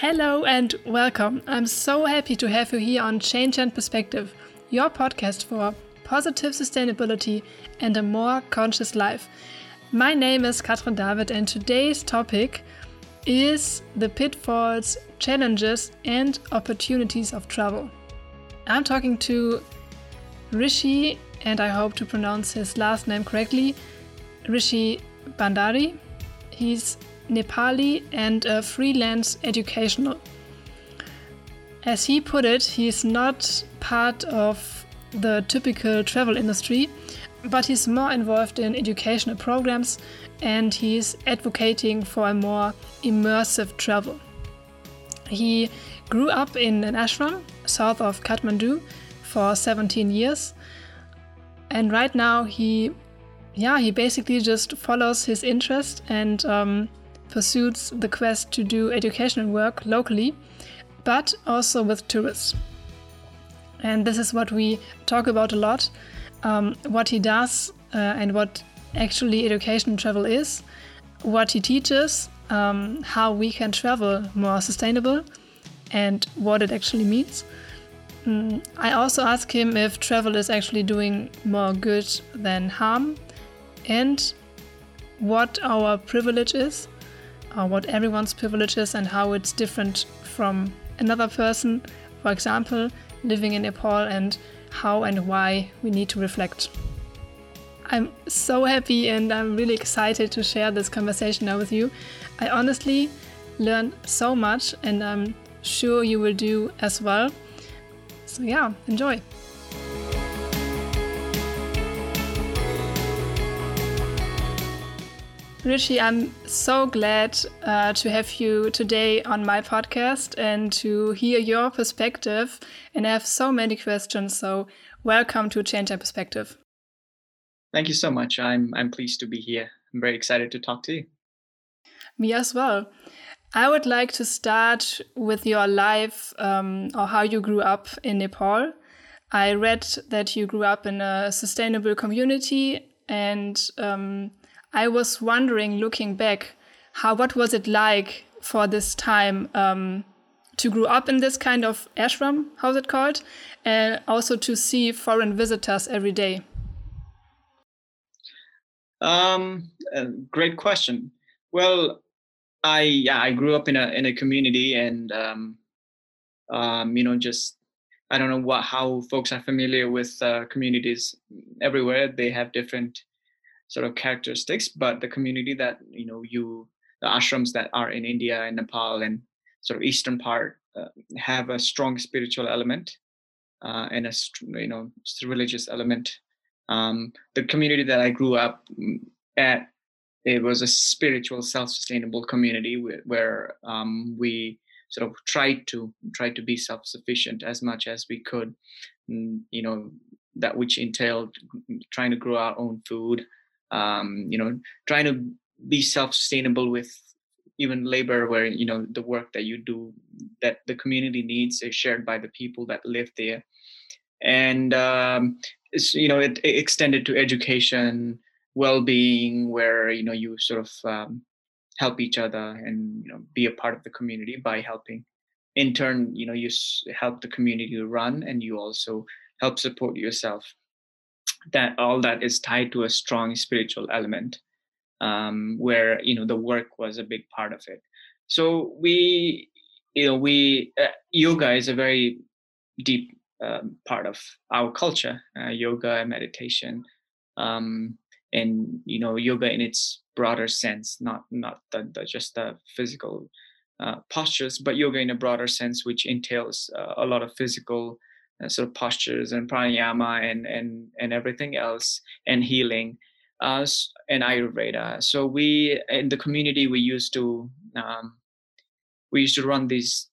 Hello and welcome. I'm so happy to have you here on Change and Perspective, your podcast for positive sustainability and a more conscious life. My name is Kathrin David, and today's topic is the pitfalls, challenges, and opportunities of travel. I'm talking to Rishi, and I hope to pronounce his last name correctly, Rishi Bhandari. He's Nepali and a freelance educational. As he put it, he's not part of the typical travel industry, but he's more involved in educational programs and he's advocating for a more immersive travel. He grew up in an ashram south of Kathmandu for 17 years, and right now he, yeah, he basically just follows his interest and um, pursues the quest to do educational work locally, but also with tourists. And this is what we talk about a lot um, what he does uh, and what actually education travel is, what he teaches, um, how we can travel more sustainable, and what it actually means. Mm, I also ask him if travel is actually doing more good than harm, and what our privilege is, or what everyone's privilege is, and how it's different from another person. For example, living in Nepal and how and why we need to reflect. I'm so happy and I'm really excited to share this conversation now with you. I honestly learned so much and I'm sure you will do as well. So, yeah, enjoy. Rishi, I'm so glad uh, to have you today on my podcast and to hear your perspective. And I have so many questions. So, welcome to Change and Perspective. Thank you so much. I'm I'm pleased to be here. I'm very excited to talk to you. Me as well. I would like to start with your life um, or how you grew up in Nepal. I read that you grew up in a sustainable community and um, I was wondering, looking back, how what was it like for this time um, to grow up in this kind of ashram? How's it called? And also to see foreign visitors every day. Um, great question. Well, I yeah, I grew up in a in a community, and um, um, you know, just I don't know what how folks are familiar with uh, communities everywhere. They have different sort of characteristics, but the community that you know you the ashrams that are in India and Nepal and sort of eastern part uh, have a strong spiritual element uh, and a you know religious element. Um, the community that I grew up mm, at it was a spiritual self-sustainable community where, where um, we sort of tried to try to be self-sufficient as much as we could you know that which entailed trying to grow our own food um, you know trying to be self-sustainable with even labor where you know the work that you do that the community needs is shared by the people that live there. And um, you know it, it, extended to education well-being where you know you sort of um, help each other and you know be a part of the community by helping. In turn you know you help the community run and you also help support yourself that all that is tied to a strong spiritual element um, where you know the work was a big part of it. So we you know we uh, yoga is a very deep um, part of our culture uh, yoga and meditation um, and you know yoga in its broader sense not not the, the just the physical uh, postures but yoga in a broader sense which entails uh, a lot of physical sort of postures and pranayama and and and everything else and healing uh, and ayurveda. So we in the community we used to um, we used to run these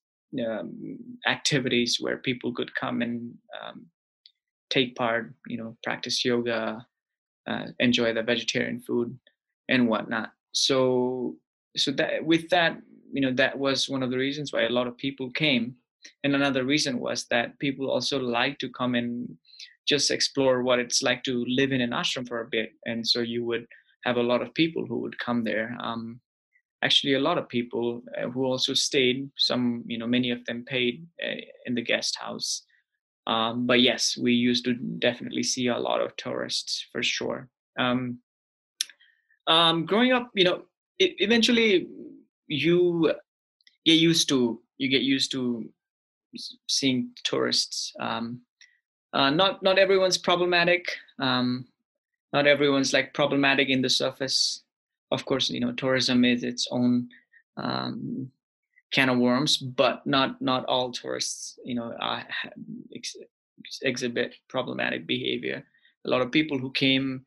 um, activities where people could come and um, take part you know practice yoga uh, enjoy the vegetarian food and whatnot. So so that with that you know that was one of the reasons why a lot of people came and another reason was that people also like to come and just explore what it's like to live in an ashram for a bit and so you would have a lot of people who would come there um, actually a lot of people uh, who also stayed. Some, you know, many of them paid uh, in the guest house. Um, but yes, we used to definitely see a lot of tourists for sure. Um, um, growing up, you know, it, eventually you get used to you get used to seeing tourists. Um, uh, not not everyone's problematic. Um, not everyone's like problematic in the surface. Of course, you know tourism is its own um, can of worms, but not not all tourists, you know, uh, ex- exhibit problematic behavior. A lot of people who came,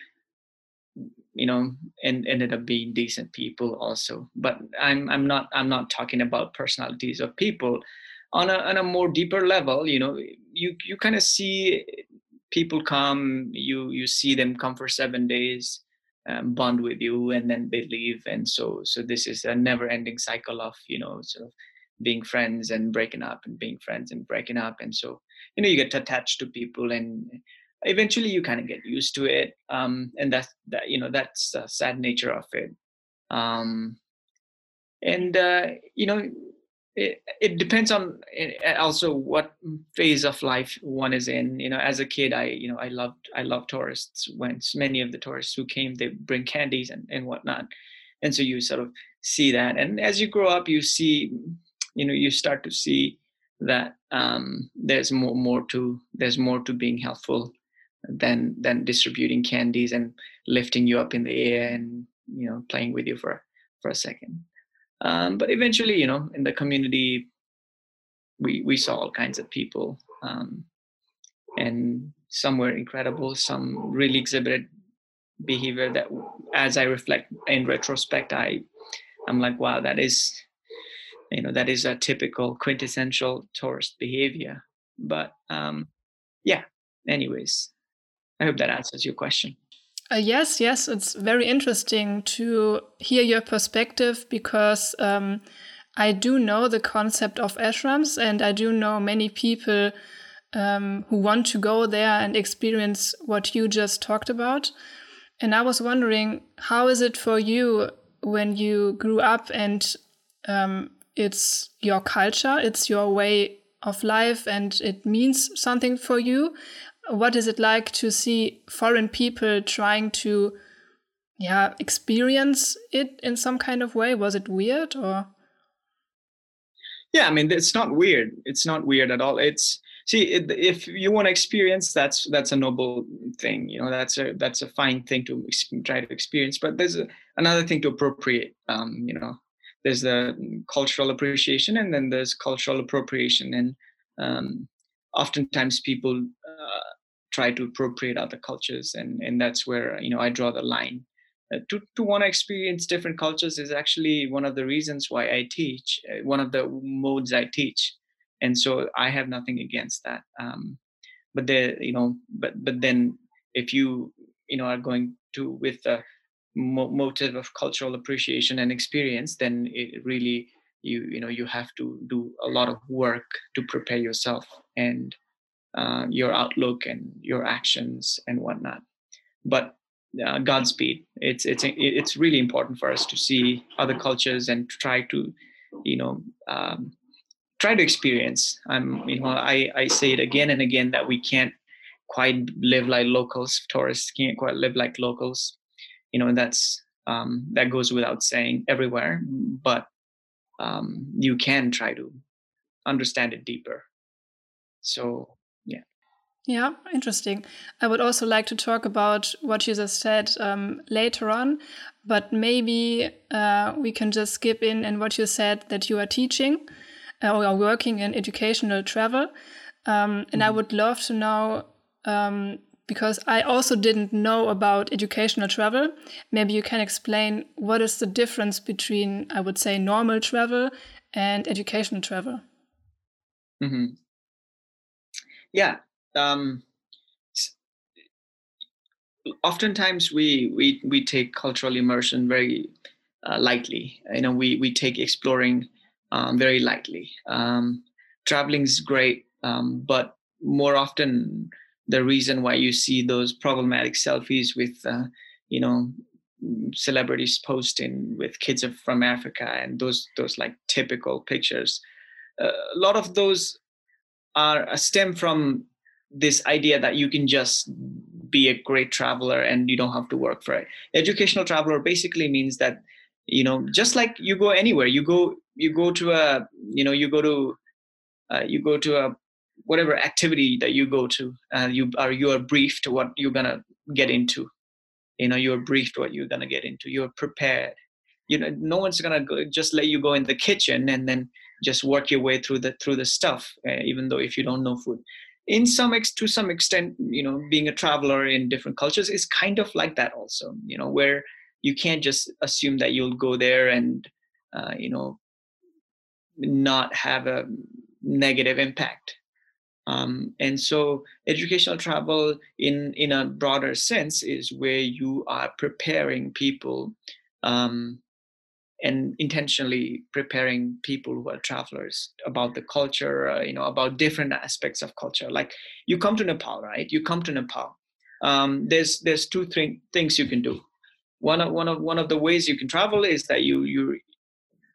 you know, and ended up being decent people also. But I'm I'm not I'm not talking about personalities of people. On a on a more deeper level, you know, you you kind of see people come you you see them come for seven days um, bond with you and then they leave. And so so this is a never ending cycle of you know sort of being friends and breaking up and being friends and breaking up. And so you know you get attached to people and eventually you kind of get used to it um and that's that you know that's the sad nature of it. Um and uh you know it, it depends on eh, also what phase of life one is in. You know as a kid i you know i loved i loved tourists. When many of the tourists who came they bring candies and, and whatnot. And so you sort of see that. And as you grow up you see you know you start to see that um, there's more more to there's more to being helpful than than distributing candies and lifting you up in the air and you know playing with you for for a second um, but eventually, you know, in the community, we we saw all kinds of people, um, and some were incredible. Some really exhibited behavior that, as I reflect in retrospect, I I'm like, wow, that is, you know, that is a typical quintessential tourist behavior. But um, yeah. Anyways, I hope that answers your question. Uh, yes, yes, it's very interesting to hear your perspective because um, I do know the concept of ashrams and I do know many people um, who want to go there and experience what you just talked about. And I was wondering, how is it for you when you grew up and um, it's your culture, it's your way of life, and it means something for you? What is it like to see foreign people trying to yeah experience it in some kind of way? Was it weird or? Yeah i mean it's not weird. It's not weird at all. It's see if you want to experience that's that's a noble thing you know that's a that's a fine thing to try to experience. But there's a, another thing to appropriate um you know there's the cultural appreciation and then there's cultural appropriation. And um oftentimes people uh, try to appropriate other cultures and and that's where you know i draw the line. Uh, to to want to experience different cultures is actually one of the reasons why i teach uh, one of the modes i teach. And so i have nothing against that um, but there you know but but then if you you know are going to with the mo- motive of cultural appreciation and experience then it really you you know you have to do a lot of work to prepare yourself. And uh, your outlook and your actions and whatnot. But uh, Godspeed. It's it's it's really important for us to see other cultures and try to, you know, um, try to experience. I'm you know I I say it again and again that we can't quite live like locals. Tourists can't quite live like locals. You know, that's um, that goes without saying everywhere. But um, you can try to understand it deeper. So yeah. Interesting. I would also like to talk about what you just said um, later on, but maybe uh, we can just skip in and what you said that you are teaching uh, or are working in educational travel. Um, and. I mm-hmm. would love to know um, because I also didn't know about educational travel. Maybe you can explain what is the difference between, I would say, normal travel and educational travel. Mm -hmm yeah um, oftentimes we we we take cultural immersion very uh, lightly you know we we take exploring um, very lightly um, traveling is great um, but more often the reason why you see those problematic selfies with uh, you know celebrities posting with kids from Africa and those those like typical pictures. Uh, a lot of those are uh, stem from this idea that you can just be a great traveler and you don't have to work for it. Educational traveler basically means that you know just like you go anywhere, you go you go to a you know you go to uh, you go to a whatever activity that you go to, uh, you are you are briefed what you're gonna get into. You know you're briefed what you're to get into. You're prepared. You know no one's to go, just let you go in the kitchen and then just work your way through the through the stuff uh, even though if you don't know food in some ex to some extent you know being a traveler in different cultures is kind of like that also you know where you can't just assume that you'll go there and uh, you know not have a negative impact. Um, and so educational travel in, in a broader sense is where you are preparing people um, and intentionally preparing people who are travelers about the culture, uh, you know, about different aspects of culture. Like you come to Nepal, right? You come to Nepal. Um, there's there's two th- things you can do. One of one of one of the ways you can travel is that you you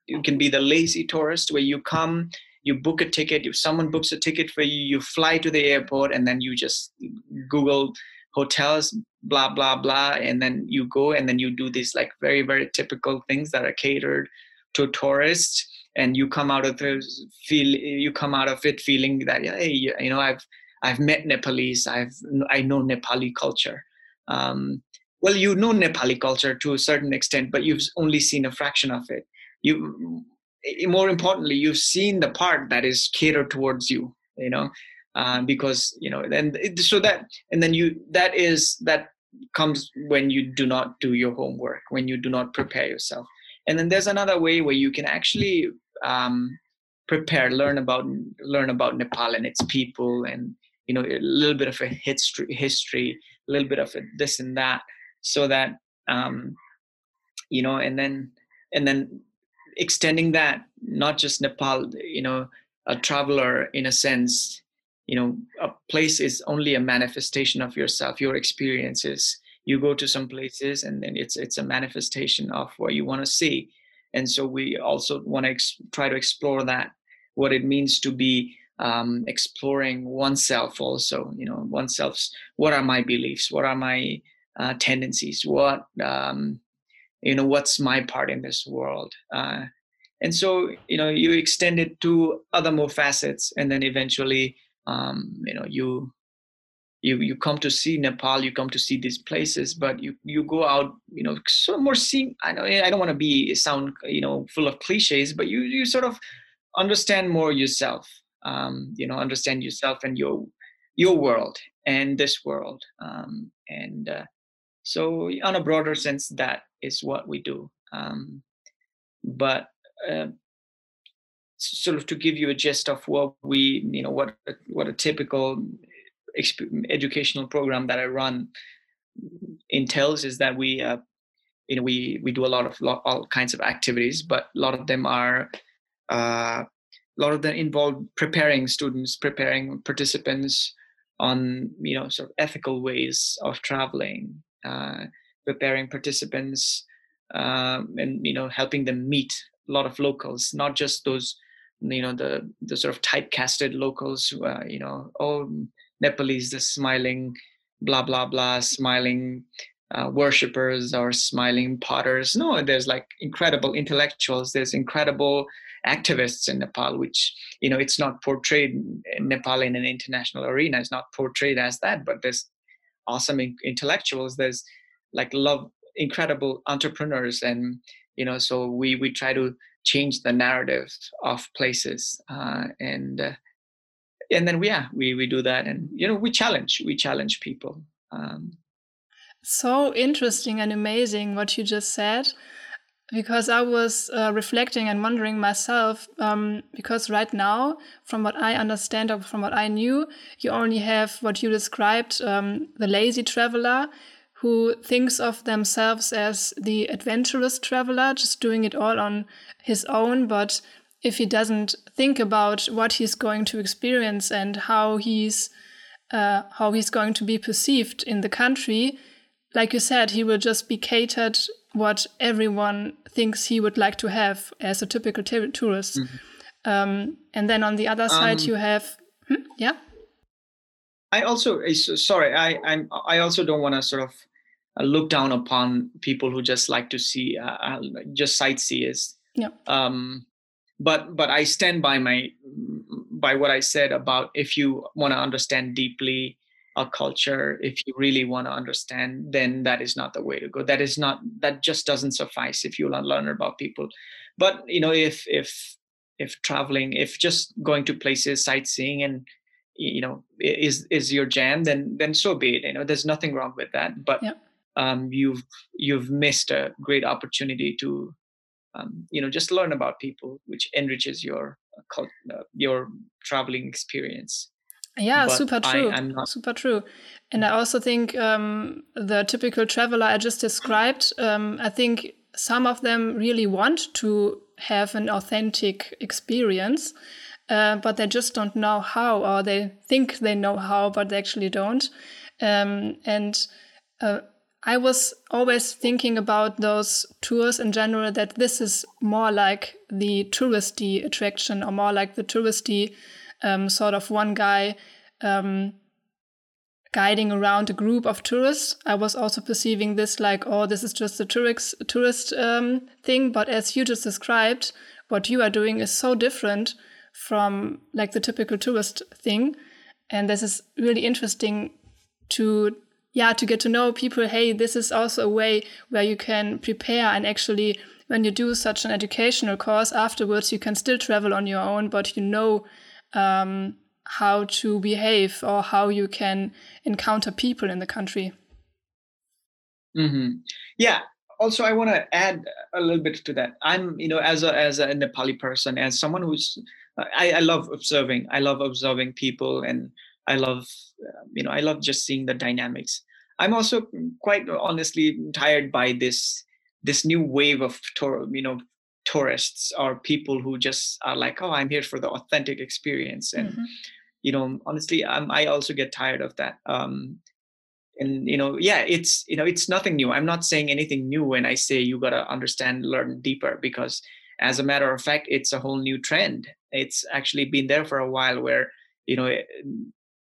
you can be the lazy tourist where you come you book a ticket if someone books a ticket for you you fly to the airport and then you just google hotels blah blah blah and then you go and then you do these like very very typical things that are catered to tourists and you come out of the feel you come out of it feeling that hey you know i've i've met nepalese i've i know nepali culture. Um, well you know nepali culture to a certain extent but you've only seen a fraction of it. You more importantly you've seen the part that is catered towards you you know uh, because you know and so that and then you that is that comes when you do not do your homework when you do not prepare yourself. And then there's another way where you can actually um, prepare learn about learn about nepal and its people and you know a little bit of a history history a little bit of a this and that so that um, you know and then and then extending that not just nepal you know a traveler in a sense you know a place is only a manifestation of yourself your experiences. You go to some places and then it's it's a manifestation of what you want to see. And so we also want to ex- try to explore that what it means to be um, exploring oneself also you know oneself's what are my beliefs? What are my uh, tendencies? What um, you know what's my part in this world? Uh, and so you know you extend it to other more facets and then eventually um, you know you you you come to see nepal you come to see these places but you you go out you know so more seeing i know i don't want to be sound you know full of cliches but you you sort of understand more yourself um, you know understand yourself and your your world and this world um, and uh, so on a broader sense that is what we do um, but uh, sort of to give you a gist of what we you know what what a typical educational program that i run entails is that we uh, you know we we do a lot of all kinds of activities but a lot of them are uh, a lot of them involve preparing students preparing participants on you know sort of ethical ways of traveling uh, preparing participants um, and you know helping them meet a lot of locals not just those you know the the sort of typecasted locals uh, you know oh nepalese the smiling blah blah blah smiling uh, worshippers or smiling potters. No there's like incredible intellectuals there's incredible activists in nepal which you know it's not portrayed in nepal in an international arena it's not portrayed as that but there's awesome intellectuals there's like love incredible entrepreneurs and you know so we we try to change the narrative of places uh, and uh, and then we, yeah we we do that and you know we challenge we challenge people um, so interesting and amazing what you just said because I was uh, reflecting and wondering myself, um, because right now, from what I understand or from what I knew, you only have what you described um, the lazy traveler who thinks of themselves as the adventurous traveler, just doing it all on his own. But if he doesn't think about what he's going to experience and how he's uh, how he's going to be perceived in the country, like you said, he will just be catered what everyone thinks he would like to have as a typical tourist. Mm -hmm. um, and then on the other side, um, you have, hmm? yeah. I also sorry. I I'm I also don't want to sort of look down upon people who just like to see uh, uh just sightseers. Yeah. Um, but but I stand by my by what I said about if you want to understand deeply a culture if you really want to understand then that is not the way to go that is not that just doesn't suffice if you learn about people but you know if if if traveling if just going to places sightseeing and you know is is your jam then then so be it you know there's nothing wrong with that but yeah. Um you've you've missed a great opportunity to um, you know just learn about people which enriches your uh, uh your traveling experience yeah, but super true. I, not... Super true. And I also think um, the typical traveler I just described, um, I think some of them really want to have an authentic experience, uh, but they just don't know how, or they think they know how, but they actually don't. Um, and uh, I was always thinking about those tours in general that this is more like the touristy attraction or more like the touristy um, sort of one guy um, guiding around a group of tourists. I was also perceiving this like, oh, this is just a tourist tourist um, thing. But as you just described, what you are doing is so different from like the typical tourist thing, and this is really interesting to yeah to get to know people. Hey, this is also a way where you can prepare and actually when you do such an educational course afterwards, you can still travel on your own, but you know um, how to behave or how you can encounter people in the country. Mm-hmm. Yeah. Also, I want to add a little bit to that. I'm, you know, as a as a Nepali person, as someone who's, I, I love observing. I love observing people, and I love, you know, I love just seeing the dynamics. I'm also quite honestly tired by this this new wave of tour, you know, tourists or people who just are like oh i'm here for the authentic experience and mm-hmm. you know honestly I'm, i also get tired of that um and you know yeah it's you know it's nothing new i'm not saying anything new when i say you got to understand learn deeper because as a matter of fact it's a whole new trend it's actually been there for a while where you know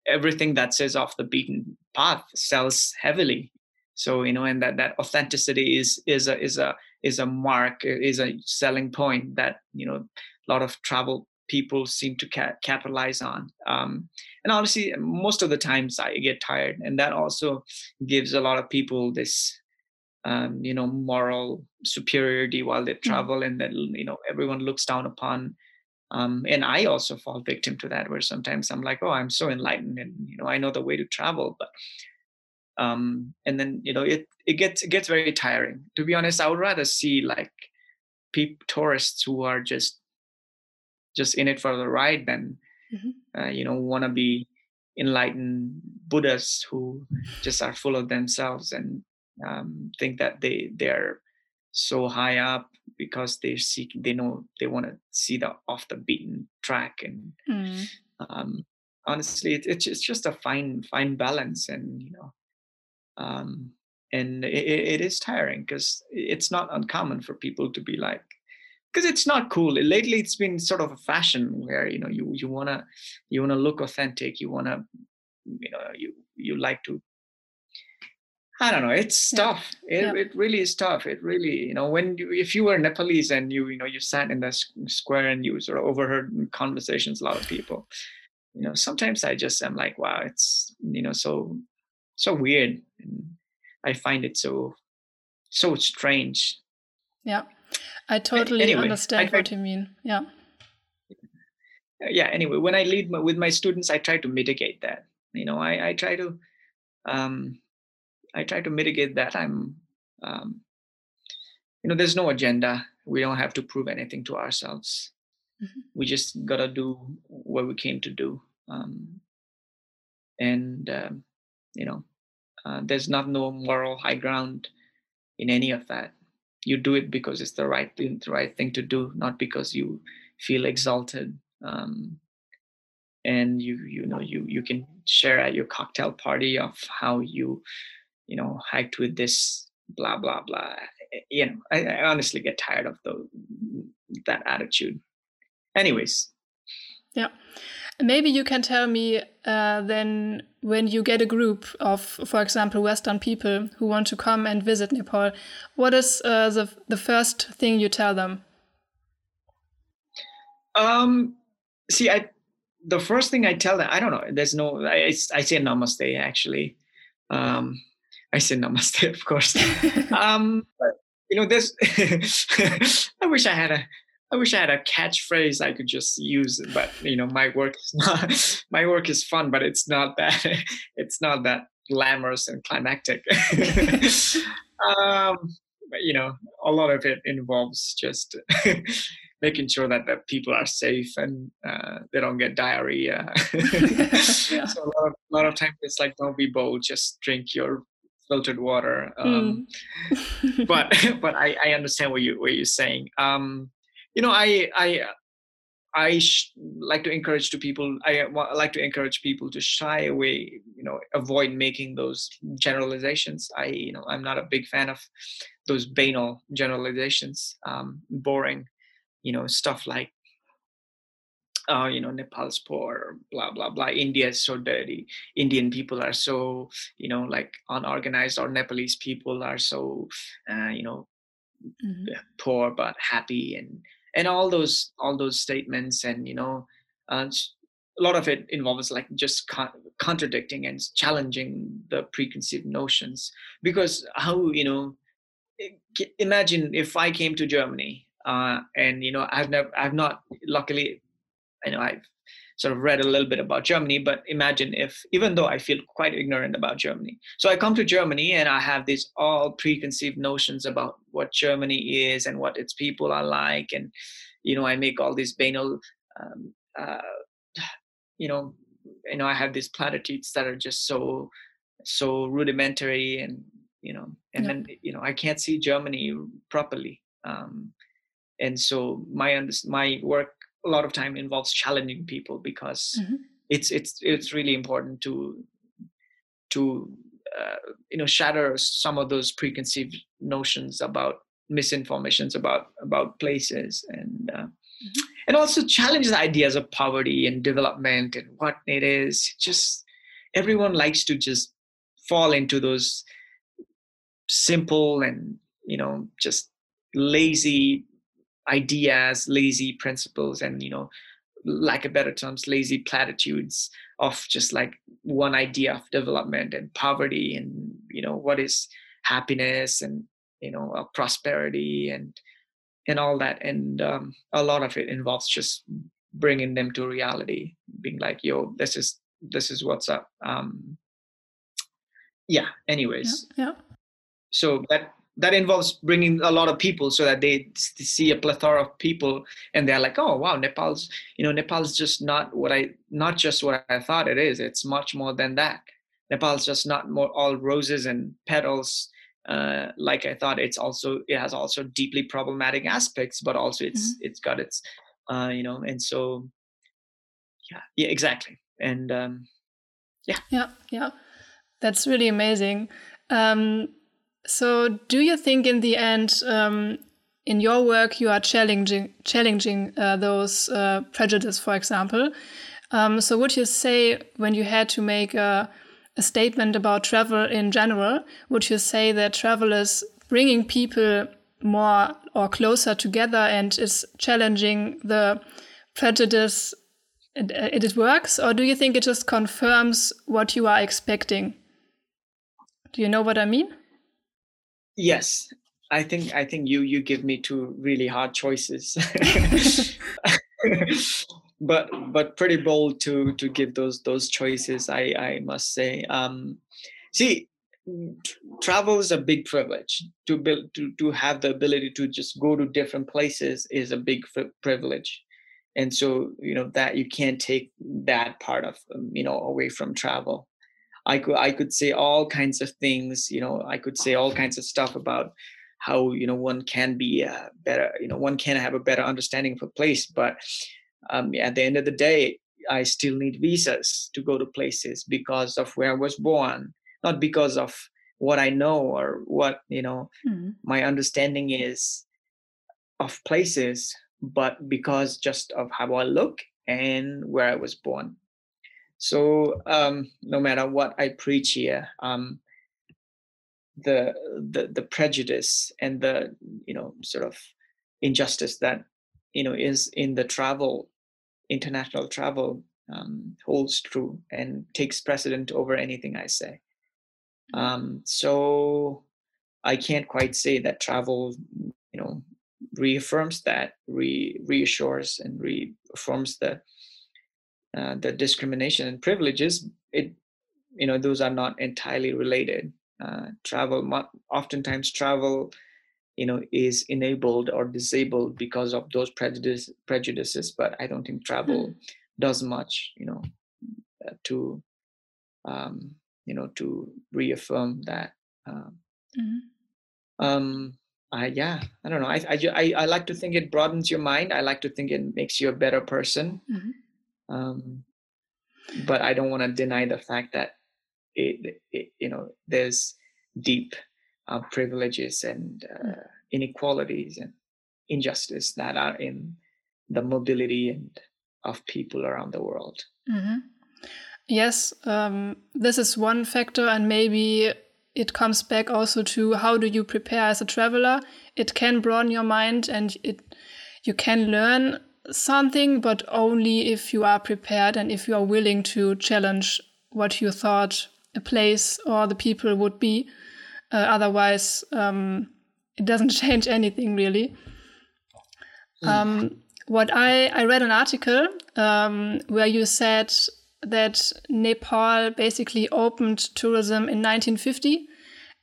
everything that says off the beaten path sells heavily so you know and that that authenticity is is a is a is a mark is a selling point that you know a lot of travel people seem to ca- capitalize on um, and obviously most of the times i get tired and that also gives a lot of people this um, you know moral superiority while they mm. travel and then you know everyone looks down upon um, and i also fall victim to that where sometimes i'm like oh i'm so enlightened and you know i know the way to travel but um, and then you know it it gets it gets very tiring. To be honest, I would rather see like people tourists who are just just in it for the ride than mm-hmm. uh, you know want to be enlightened Buddhas who just are full of themselves and um, think that they they're so high up because they seek they know they want to see the off the beaten track and mm. um, honestly it, it's, it's just a fine fine balance and you know um, and it, it is tiring because it's not uncommon for people to be like because it's not cool lately it's been sort of a fashion where you know you you want to you want to look authentic you want to you know you you like to I don't know. It's tough. It, yeah. it really is tough. It really, you know, when you, if you were Nepalese and you, you know, you sat in the square and you sort of overheard conversations, a lot of people, you know, sometimes I just am like, wow, it's, you know, so so weird and i find it so so strange yeah i totally anyway, understand I, what you mean yeah yeah anyway when i lead my, with my students i try to mitigate that you know i, I try to um i try to mitigate that. I'm um you know there's no agenda. We don't have to prove anything to ourselves. Mm-hmm. we just gotta do what we came to do. Um and um, you know uh, there's not no moral high ground in any of that. You do it because it's the right thing the right thing to do not because you feel exalted um, and you you know you you can share at your cocktail party of how you you know hiked with this blah blah blah you know i, I honestly get tired of the that attitude. Anyways. Yeah. Maybe you can tell me uh, then when you get a group of for example western people who want to come and visit nepal what is uh, the, the first thing you tell them? Um see i the first thing i tell them i don't know there's no i, I say namaste actually. Um I say namaste, of course. um, but, you know, this. I wish I had a. I wish I had a catchphrase I could just use, but you know, my work is not. My work is fun, but it's not that. It's not that glamorous and climactic. um, but, you know, a lot of it involves just making sure that the people are safe and uh, they don't get diarrhea. yeah. So a lot, of, a lot of times it's like, don't be bold, just drink your filtered water. Um, mm. but but I, I understand what you what you're saying. Um, you know, I I I sh- like to encourage to people. I like to encourage people to shy away. You know, avoid making those generalizations. I you know I'm not a big fan of those banal generalizations. Um, boring, you know, stuff like uh, you know, Nepal's poor, blah blah blah. India is so dirty. Indian people are so, you know, like unorganized, or Nepalese people are so, uh, you know, mm-hmm. poor but happy, and and all those all those statements, and you know, uh, a lot of it involves like just con- contradicting and challenging the preconceived notions. Because how you know, imagine if I came to Germany uh, and you know I've never I've not luckily I know I've sort of read a little bit about Germany, but imagine if, even though I feel quite ignorant about Germany, so I come to Germany and I have these all preconceived notions about what Germany is and what its people are like, and you know, I make all these banal, um, uh, you know, you know, I have these platitudes that are just so, so rudimentary, and you know, and then you know, I can't see Germany properly. Um, and so my my work a lot of time involves challenging people because mm-hmm. it's it's it's really important to to uh, you know shatter some of those preconceived notions about misinformations about about places and uh, mm-hmm. and also challenge the ideas of poverty and development and what it is just everyone likes to just fall into those simple and you know just lazy ideas, lazy principles, and you know, lack of better terms, lazy platitudes of just like one idea of development and poverty, and you know, what is happiness and you know, uh, prosperity and and all that. And um, a lot of it involves just bringing them to reality, being like, "Yo, this is this is what's up." Um, yeah. Anyways. Yeah. yeah. So that that involves bringing a lot of people so that they see a plethora of people and they're like oh wow nepal's you know nepal's just not what i not just what i thought it is it's much more than that. Nepal's just not more all roses and petals uh, like i thought. It's also it has also deeply problematic aspects but also it's mm-hmm. it's got its uh, you know and so yeah yeah exactly. And um yeah. Yeah yeah that's really amazing. Um so, do you think in the end, um, in your work, you are challenging challenging uh, those uh, prejudice, for example? Um, so, would you say when you had to make a, a statement about travel in general, would you say that travel is bringing people more or closer together and is challenging the prejudice it, it works? Or do you think it just confirms what you are expecting? Do you know what i mean Yes, I think I think you you give me two really hard choices, but but pretty bold to to give those those choices. I I must say. Um, see, travel is a big privilege. To build to to have the ability to just go to different places is a big privilege, and so you know that you can't take that part of um, you know away from travel. I could I could say all kinds of things. You know, I could say all kinds of stuff about how you know one can be a better. You know, one can have a better understanding of a place. But um, at the end of the day, I still need visas to go to places because of where I was born, not because of what I know or what you know mm-hmm. my understanding is of places, but because just of how I look and where I was born. So um, no matter what I preach here, um, the, the the prejudice and the you know sort of injustice that you know is in the travel, international travel um, holds true and takes precedent over anything I say. Um, so I can't quite say that travel, you know, reaffirms that, re- reassures and reaffirms the uh, the discrimination and privileges. It, you know, those are not entirely related. Uh, travel, oftentimes travel, you know, is enabled or disabled because of those prejudice, prejudices. But I don't think travel mm. does much, you know, uh, to um, you know to reaffirm that um, mm-hmm. um I, yeah i don't know I, I i like to think it broadens your mind i like to think it makes you a better person mm-hmm. Um but i don't want to deny the fact that it, it you know there's deep uh, privileges and uh, mm. inequalities and injustice that are in the mobility and of people around the world mm-hmm. Yes, um, this is one factor, and maybe it comes back also to how do you prepare as a traveler. It can broaden your mind, and it you can learn something, but only if you are prepared and if you are willing to challenge what you thought a place or the people would be. Uh, otherwise, um, it doesn't change anything really. Hmm. Um, what I I read an article um, where you said that Nepal basically opened tourism in 1950.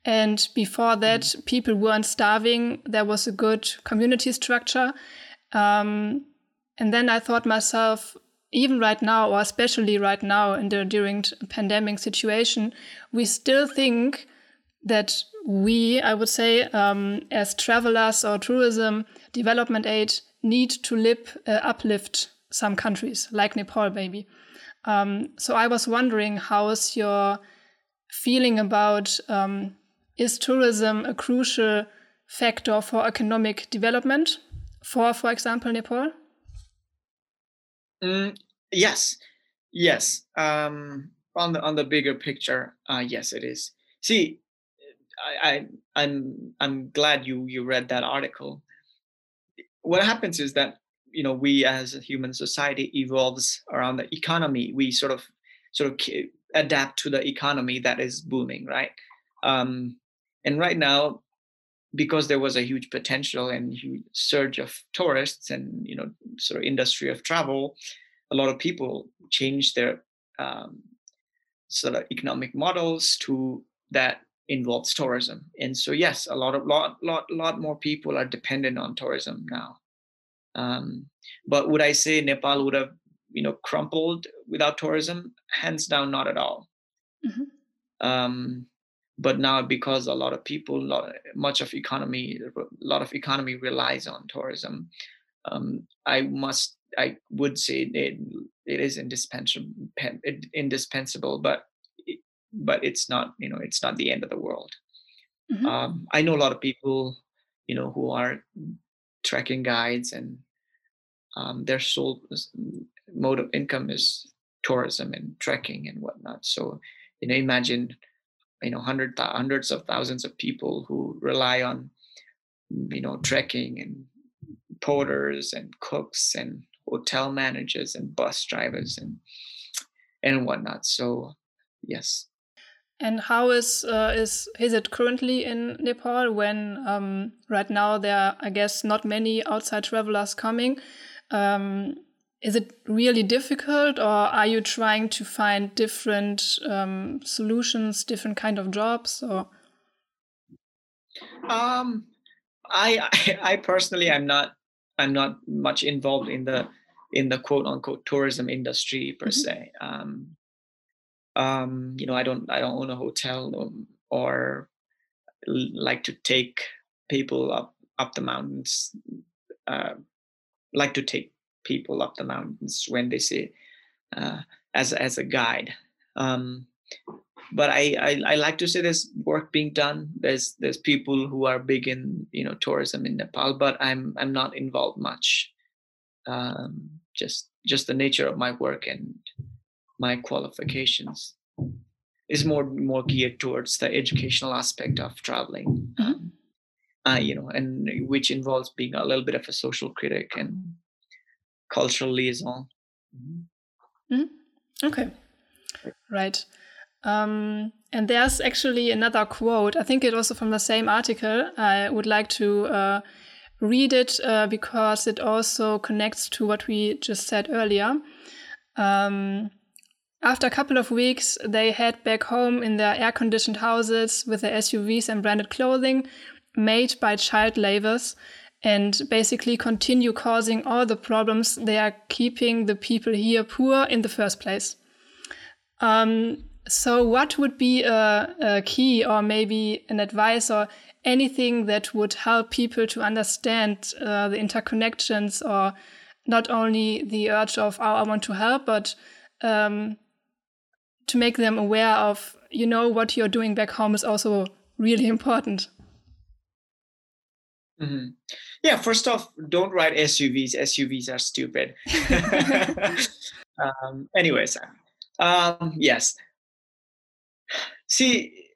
And before that, mm. people weren't starving. There was a good community structure. Um, and then I thought myself, even right now, or especially right now in the during pandemic situation, we still think that we, I would say, um, as travelers or tourism development aid, need to lip, uh, uplift some countries like Nepal, maybe. Um, so I was wondering, how is your feeling about um, is tourism a crucial factor for economic development for, for example, Nepal? Mm, yes, yes. Um, on the on the bigger picture, uh, yes, it is. See, I, I I'm I'm glad you you read that article. What happens is that you know we as a human society evolves around the economy we sort of sort of adapt to the economy that is booming right um, and right now because there was a huge potential and huge surge of tourists and you know sort of industry of travel a lot of people changed their um, sort of economic models to that involves tourism and so yes a lot of lot lot lot more people are dependent on tourism now um, but would I say Nepal would have, you know, crumpled without tourism? Hands down, not at all. Mm-hmm. Um, but now, because a lot of people, lot, much of economy, a lot of economy relies on tourism. Um, I must, I would say it, it is indispensable, indispensable, but but it's not, you know, it's not the end of the world. Mm-hmm. Um, I know a lot of people, you know, who are trekking guides and um, their sole mode of income is tourism and trekking and whatnot. So, you know, imagine, you know, hundreds of thousands of people who rely on, you know, trekking and porters and cooks and hotel managers and bus drivers and and whatnot. So, yes. And how is uh, is is it currently in Nepal when um, right now there are, I guess, not many outside travelers coming? Um, is it really difficult, or are you trying to find different um, solutions, different kind of jobs, or? Um, I, I, I personally, I'm not, I'm not much involved in the, in the quote unquote tourism industry per mm -hmm. se. Um, um, you know, I don't, I don't own a hotel or, or like to take people up up the mountains uh, like to take people up the mountains when they say uh, as as a guide. Um, but I, I, I like to say there's work being done. There's there's people who are big in you know tourism in Nepal, but I'm I'm not involved much. Um, just just the nature of my work and my qualifications is more more geared towards the educational aspect of traveling. Mm-hmm. Um, uh, you know, and which involves being a little bit of a social critic and cultural liaison. Mm-hmm. Mm-hmm. Okay, right. Um, and there's actually another quote. I think it also from the same article. I would like to uh, read it uh, because it also connects to what we just said earlier. Um, after a couple of weeks, they head back home in their air conditioned houses with their SUVs and branded clothing made by child laborers and basically continue causing all the problems they are keeping the people here poor in the first place. Um, so, what would be a, a, key or maybe an advice or anything that would help people to understand uh, the interconnections or not only the urge of, oh, I want to help, but um, to make them aware of, you know, what you're doing back home is also really important? Mm-hmm. Yeah, first off, don't ride SUVs. SUVs are stupid. um, anyways, um, yes. See,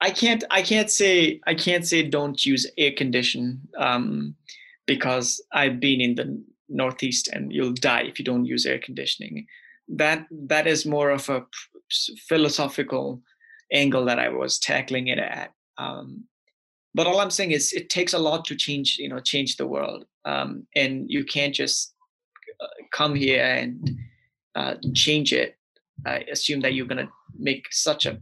I can't. I can't say. I can't say don't use air condition um, because I've been in the Northeast and you'll die if you don't use air conditioning. That that is more of a philosophical angle that I was tackling it at. Um, but all i'm saying is it takes a lot to change you know change the world. Um, and you can't just uh, come here and uh, change it. I assume that you're going to make such a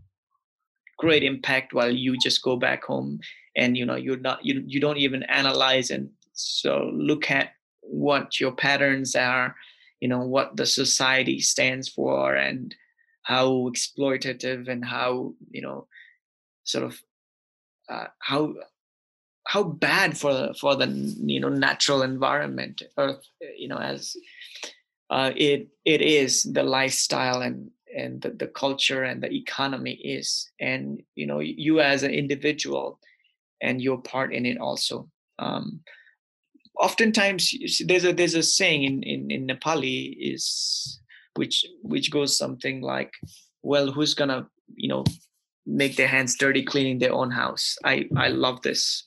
great impact while you just go back home and you know you're not you, you don't even analyze and so look at what your patterns are you know what the society stands for and how exploitative and how you know sort of uh, how how bad for for the you know natural environment earth you know as uh, it it is the lifestyle and and the, the culture and the economy is. And you know you as an individual and your part in it also. Um, oftentimes there's a there's a saying in, in in nepali is which which goes something like well who's gonna you know make their hands dirty cleaning their own house. I i love this.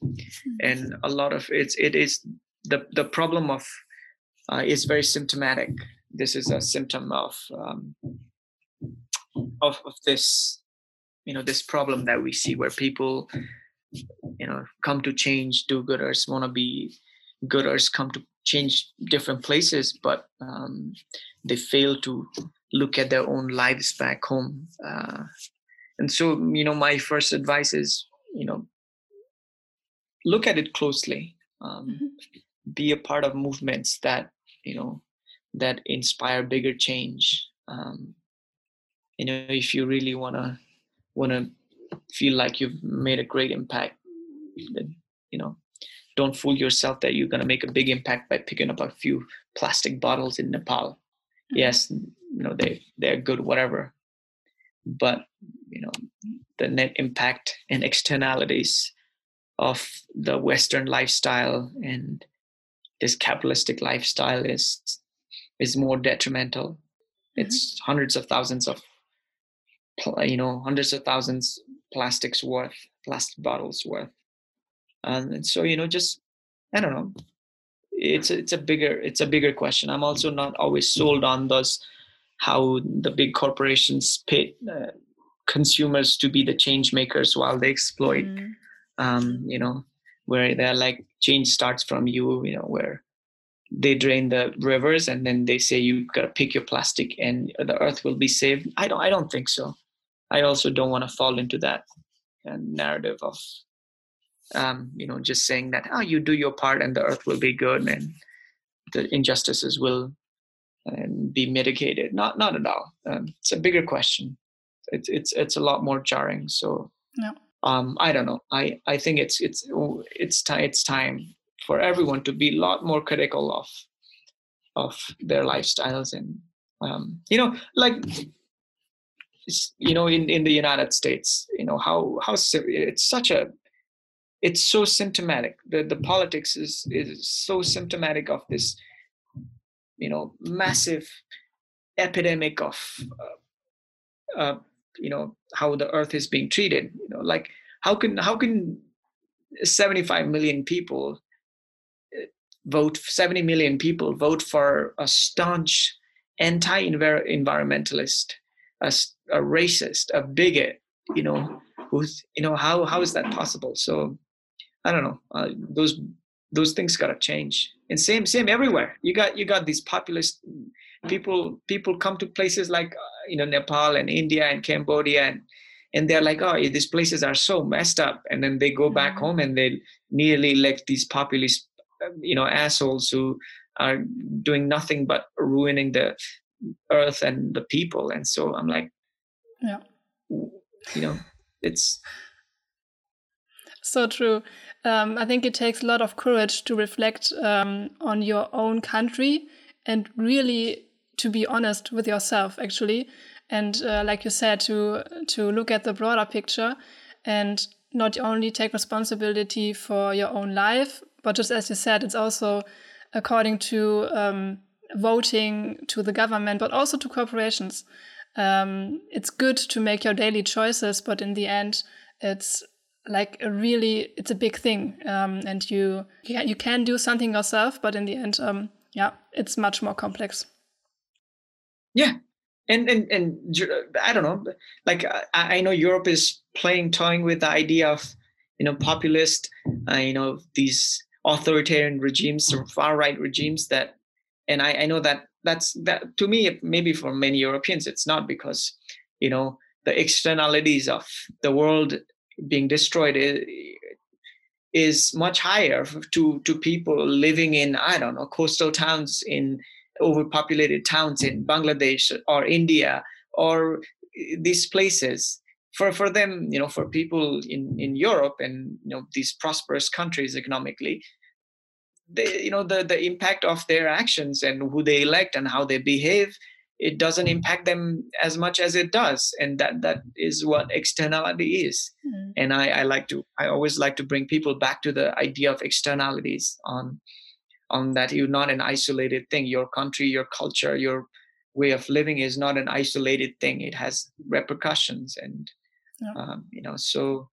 And mm-hmm. a lot of it's it is the the problem of uh, is very symptomatic. This is a symptom of um, of, of this you know this problem that we see where people you know come to change do-gooders want to be gooders come to change different places but um, they fail to look at their own lives back home. Uh, and so you know my first advice is you know look at it closely um, mm-hmm. be a part of movements that you know that inspire bigger change um, you know if you really want to want to feel like you've made a great impact then you know don't fool yourself that you're going to make a big impact by picking up a few plastic bottles in nepal mm-hmm. yes you know they they're good whatever but you know the net impact and externalities of the western lifestyle and this capitalistic lifestyle is is more detrimental. Mm-hmm. it's hundreds of thousands of you know hundreds of thousands plastics worth plastic bottles worth. And so you know just i don't know. It's a, it's a bigger it's a bigger question. I'm also not always sold on those how the big corporations pay uh, consumers to be the change makers while they exploit mm. um, you know where they're like change starts from you you know where they drain the rivers and then they say you got to pick your plastic and the earth will be saved i don't i don't think so i also don't want to fall into that uh, narrative of um, you know just saying that oh you do your part and the earth will be good and the injustices will and be mitigated. Not not at all. Um, it's a bigger question. It's it's it's a lot more jarring. So no. um, I don't know. I I think it's it's it's time it's time for everyone to be a lot more critical of of their lifestyles and um, you know like you know in, in the united states you know how how it's such a it's so symptomatic the the politics is is so symptomatic of this you know massive epidemic of uh, uh, you know how the earth is being treated you know like how can how can 75 million people uh, vote 70 million people vote for a staunch anti-environmentalist a, a racist a bigot you know who's you know how how is that possible? So i don't know uh, those those things got to change. And same same everywhere. You got you got these populist people people come to places like uh, you know nepal and india and cambodia and and they're like oh these places are so messed up. And then they go back mm-hmm. home and they nearly elect these populist uh, you know assholes who are doing nothing but ruining the earth and the people and so i'm like yeah. You know it's so true. Um, i think it takes a lot of courage to reflect um, on your own country and really to be honest with yourself actually and uh, like you said to to look at the broader picture and not only take responsibility for your own life but just as you said it's also according to um, voting to the government, but also to corporations. Um, it's good to make your daily choices, but in the end, it's like a really it's a big thing, um, and you yeah, you can do something yourself, but in the end, um, yeah, it's much more complex. Yeah, and and and I don't know, like I, I know Europe is playing toying with the idea of you know populist, uh, you know these authoritarian regimes or far right regimes that and I, I know that that's that to me maybe for many europeans it's not because you know the externalities of the world being destroyed is, is much higher to to people living in i don't know coastal towns in overpopulated towns in bangladesh or india or these places. For for them you know for people in in europe and you know these prosperous countries economically they, you know the the impact of their actions and who they elect and how they behave it doesn't impact them as much as it does. And that that is what externality is. Mm-hmm. and I, I like to i always like to bring people back to the idea of externalities on on that you're not an isolated thing your country your culture your way of living is not an isolated thing it has repercussions and yeah. um, you know so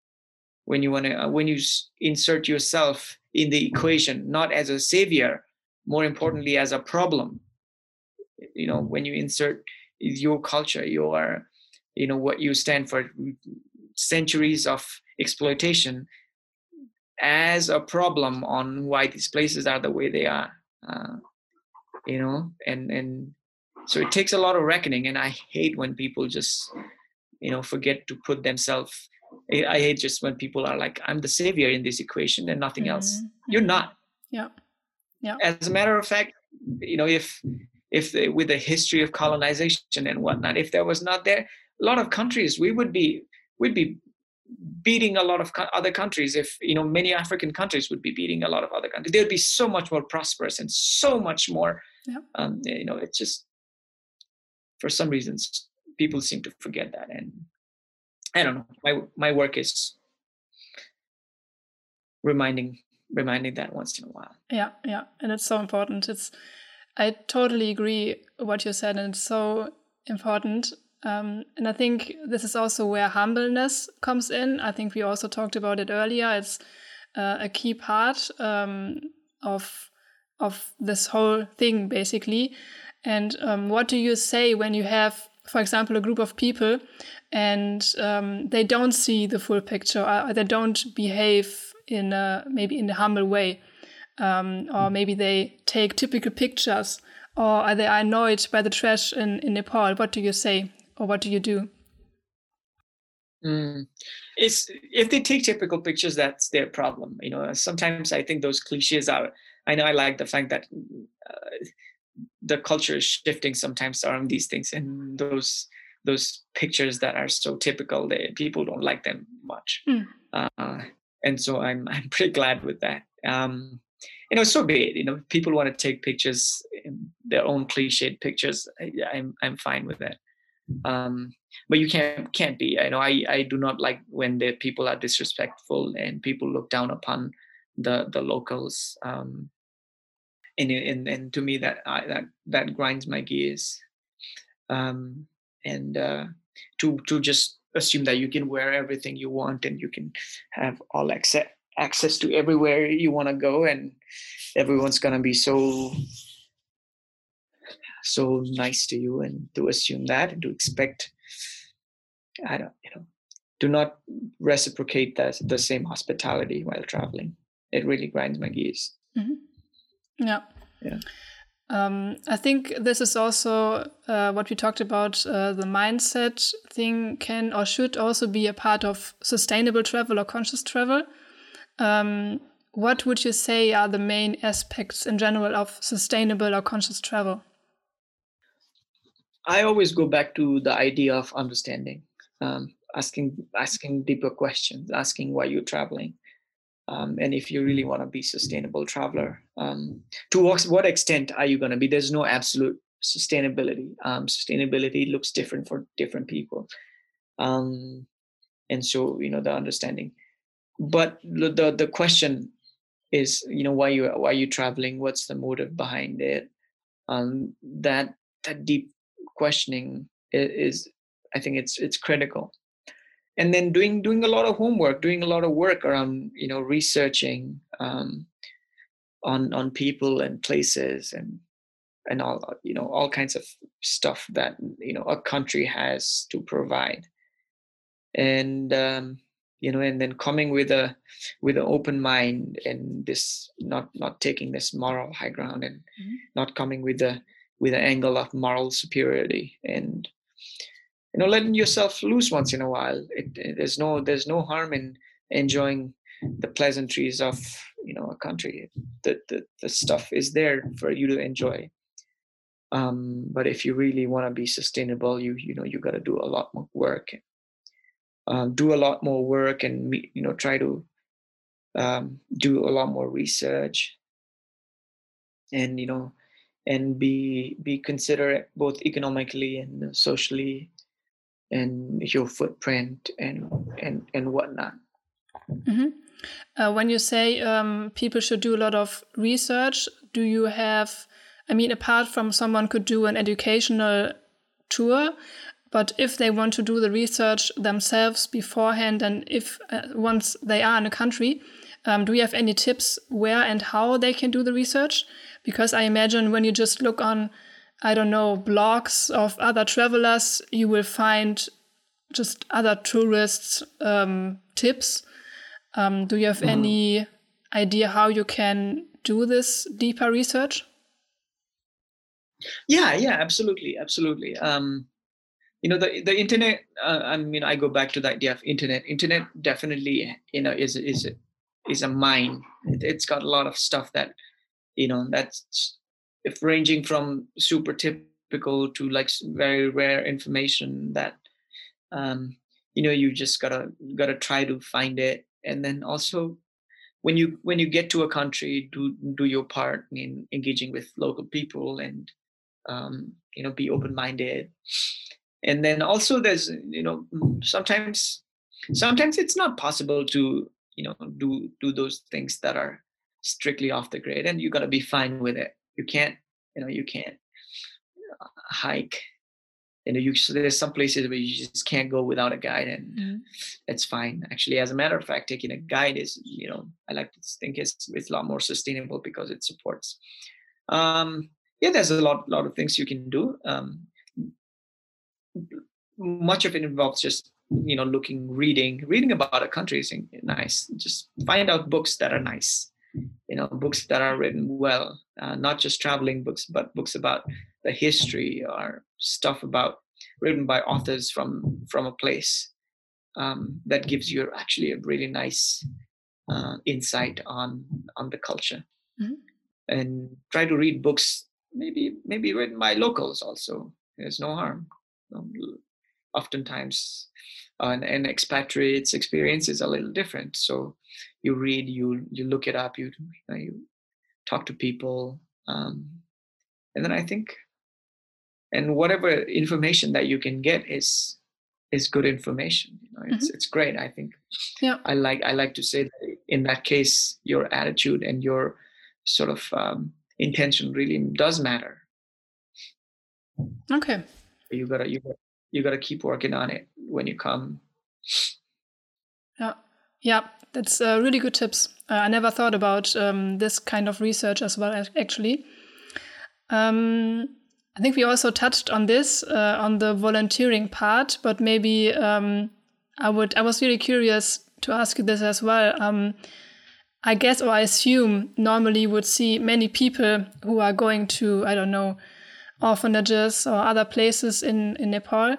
when you want to uh, when you insert yourself in the equation not as a savior more importantly as a problem you know when you insert your culture your you know what you stand for centuries of exploitation as a problem on why these places are the way they are uh, you know and and so it takes a lot of reckoning and i hate when people just you know forget to put themselves I hate just when people are like, I'm the savior in this equation and nothing mm-hmm. else. You're not. Yeah. Yeah. As a matter of fact, you know, if if the, with the history of colonization and whatnot, if there was not there, a lot of countries we would be we'd be beating a lot of other countries. If you know, many African countries would be beating a lot of other countries. They'd be so much more prosperous and so much more. Yeah. Um, you know, it's just for some reasons people seem to forget that and I don't know. My my work is reminding reminding that once in a while. Yeah, yeah, and it's so important. It's I totally agree what you said, and it's so important. Um, and I think this is also where humbleness comes in. I think we also talked about it earlier. It's uh, a key part um, of of this whole thing, basically. And um, what do you say when you have, for example, a group of people and um, they don't see the full picture or they don't behave in a, maybe in a humble way um, or maybe they take typical pictures or are they are annoyed by the trash in, in nepal what do you say or what do you do mm. it's if they take typical pictures that's their problem you know sometimes i think those cliches are i know i like the fact that uh, the culture is shifting sometimes around these things and those those pictures that are so typical that people don't like them much mm. uh, and so i'm i'm pretty glad with that um you know so be it you know people want to take pictures their own cliched pictures I, i'm i'm fine with that um, but you can't can't be i know i i do not like when the people are disrespectful and people look down upon the the locals um and and, and to me that I, that that grinds my gears. Um and uh to to just assume that you can wear everything you want and you can have all access access to everywhere you want to go and everyone's going to be so so nice to you and to assume that and to expect i don't you know do not reciprocate that the same hospitality while traveling it really grinds my gears mm-hmm. yeah yeah um, I think this is also uh, what we talked about. Uh, the mindset thing can or should also be a part of sustainable travel or conscious travel. Um, what would you say are the main aspects in general of sustainable or conscious travel? I always go back to the idea of understanding, um, asking asking deeper questions, asking why you're traveling, um, and if you really want to be sustainable traveler, um, to what, what extent are you going to be? There's no absolute sustainability. Um, sustainability looks different for different people, um, and so you know the understanding. But the the question is, you know, why you why are you traveling? What's the motive behind it? Um, that that deep questioning is, I think it's it's critical and then doing doing a lot of homework doing a lot of work around you know researching um, on on people and places and and all you know all kinds of stuff that you know a country has to provide and um, you know and then coming with a with an open mind and this not not taking this moral high ground and mm-hmm. not coming with a with an angle of moral superiority and you know letting yourself loose once in a while. It, it, there's no there's no harm in enjoying the pleasantries of you know a country. The, the, the stuff is there for you to enjoy. Um, but if you really want to be sustainable you you know you got to do a lot more work. Um, do a lot more work and you know try to um, do a lot more research. And you know and be be considerate both economically and socially and your footprint and and and whatnot. Mm-hmm. Uh, when you say um, people should do a lot of research, do you have? I mean, apart from someone could do an educational tour, but if they want to do the research themselves beforehand, and if uh, once they are in a country, um, do you have any tips where and how they can do the research? Because I imagine when you just look on I don't know, blogs of other travelers, you will find just other tourists' um, tips. Um, do you have mm. any idea how you can do this deeper research? Yeah, yeah, absolutely, absolutely. Um, you know, the the internet. Uh, I mean, I go back to the idea of internet. Internet definitely, you know, is is is a mine. It, it's got a lot of stuff that, you know, that's if ranging from super typical to like very rare information that um, you know you just gotta gotta try to find it and then also when you when you get to a country do do your part in engaging with local people and um, you know be open minded and then also there's you know sometimes sometimes it's not possible to you know do do those things that are strictly off the grid and you got to be fine with it. You can't you know you can't uh, hike. You know you there's some places where you just can't go without a guide and mm-hmm. it's fine. Actually as a matter of fact taking a guide is you know i like to think it's it's a lot more sustainable because it supports. Um yeah there's a lot lot of things you can do. Um much of it involves just you know looking reading reading about a country is nice. Just find out books that are nice you know books that are written well uh, not just traveling books but books about the history or stuff about written by authors from from a place um, that gives you actually a really nice uh, insight on on the culture. Mm-hmm. and try to read books maybe maybe written by locals also. There's no harm oftentimes an, an expatriate's experience is a little different. So you read you you look it up you you, know, you talk to people um, and then i think and whatever information that you can get is is good information you know it's mm-hmm. it's great. I think yeah. I like i like to say that in that case your attitude and your sort of um, intention really does matter. Okay. You gotta you gotta you gotta keep working on it when you come yeah yeah that's uh, really good tips uh, i never thought about um, this kind of research as well actually um, I think we also touched on this uh, on the volunteering part, but maybe um, I would. I was really curious to ask you this as well. Um, I guess, or I assume, normally would see many people who are going to, I don't know, orphanages or other places in in Nepal.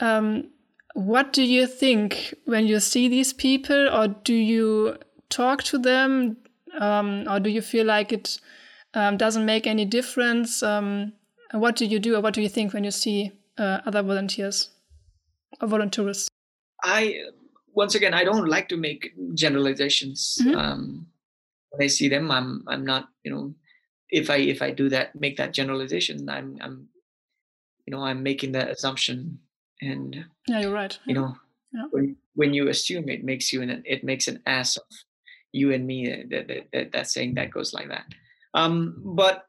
Um, what do you think when you see these people, or do you talk to them, um, or do you feel like it um, doesn't make any difference? Um, what do you do or what do you think when you see uh, other volunteers or volunteers? I, once again, I don't like to make generalizations. Mm-hmm. Um, when I see them, I'm, I'm not, you know, if I, if I do that, make that generalization, I'm, I'm, you know, I'm making that assumption and yeah, you're right. You know, yeah. when, when you assume it makes you an, it makes an ass of you and me, that, that, that, that saying that goes like that. Um, but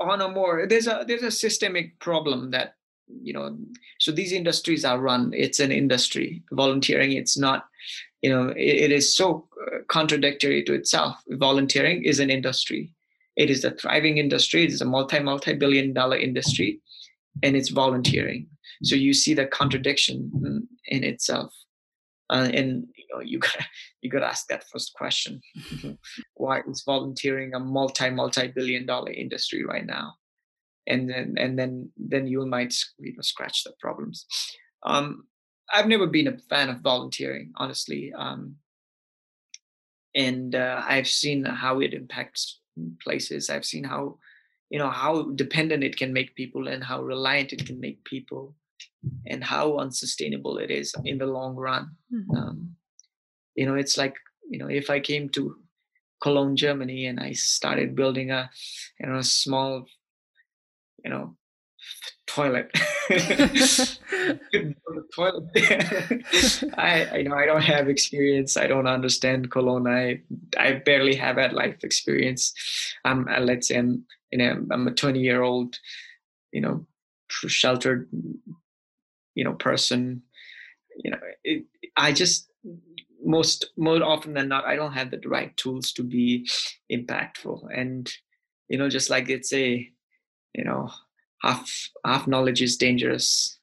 on a more there's a there's a systemic problem that you know so these industries are run it's an industry volunteering it's not you know it, it is so uh, contradictory to itself volunteering is an industry it is a thriving industry. It is a multi multi billion dollar industry and it's volunteering. So you see the contradiction in itself. Uh, and you know you got you got to ask that first question. Why is volunteering a multi multi billion dollar industry right now? And then and then then you might you know scratch the problems. Um, i've never been a fan of volunteering honestly um, and uh, i've seen how it impacts places i've seen how you know how dependent it can make people and how reliant it can make people and how unsustainable it is in the long run. Mm-hmm. Um, you know, it's like you know, if I came to Cologne, Germany, and I started building a you know a small you know toilet. Toilet. I, I know i don't have experience. I don't understand cologne. I i barely have that life experience. I'm uh, let's say i'm you know i'm a 20 year old you know sheltered you know person. You know it, i just most more often than not i don't have the right tools to be impactful. And you know just like it's a you know half half knowledge is dangerous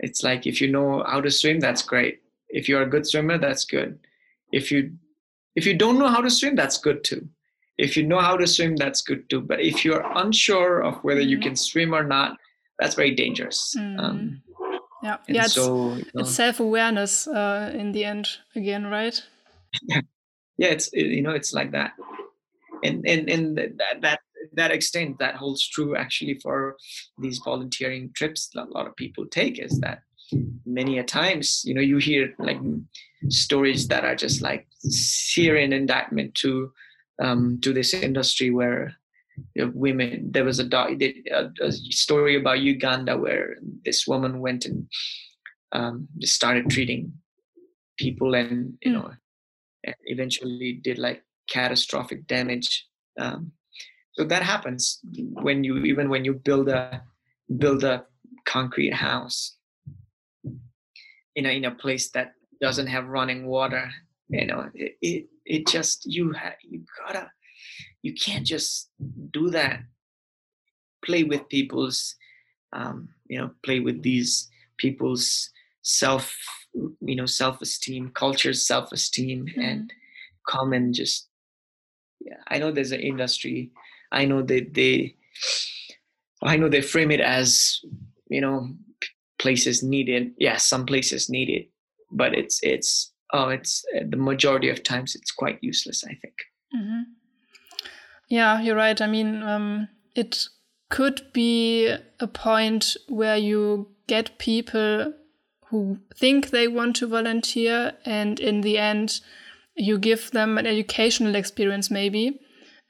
it's like if you know how to swim that's great if you're a good swimmer that's good if you if you don't know how to swim that's good too if you know how to swim that's good too but if you're unsure of whether you mm-hmm. can swim or not that's very dangerous mm. um, yeah, yeah. It's, so, you know, it's self awareness uh, in the end again, right? yeah, it's you know it's like that, and and and that that that extent that holds true actually for these volunteering trips that a lot of people take is that many a times you know you hear like stories that are just like searing indictment to um, to this industry where you know, women. There was a, a, a, story about Uganda where this woman went and um, just started treating people, and you hmm. know, and eventually did like catastrophic damage. Um, so that happens when you even when you build a build a concrete house you know in a place that doesn't have running water you know it it, it just you you gotta you can't just do that play with people's um, you know play with these people's self you know self-esteem culture's self-esteem mm-hmm. and come and just yeah i know there's an industry i know they i know they frame it as you know places needed yeah some places need it but it's it's oh it's the majority of times it's quite useless i think mm-hmm. Yeah, you're right. I mean, um, it could be a point where you get people who think they want to volunteer, and in the end, you give them an educational experience, maybe,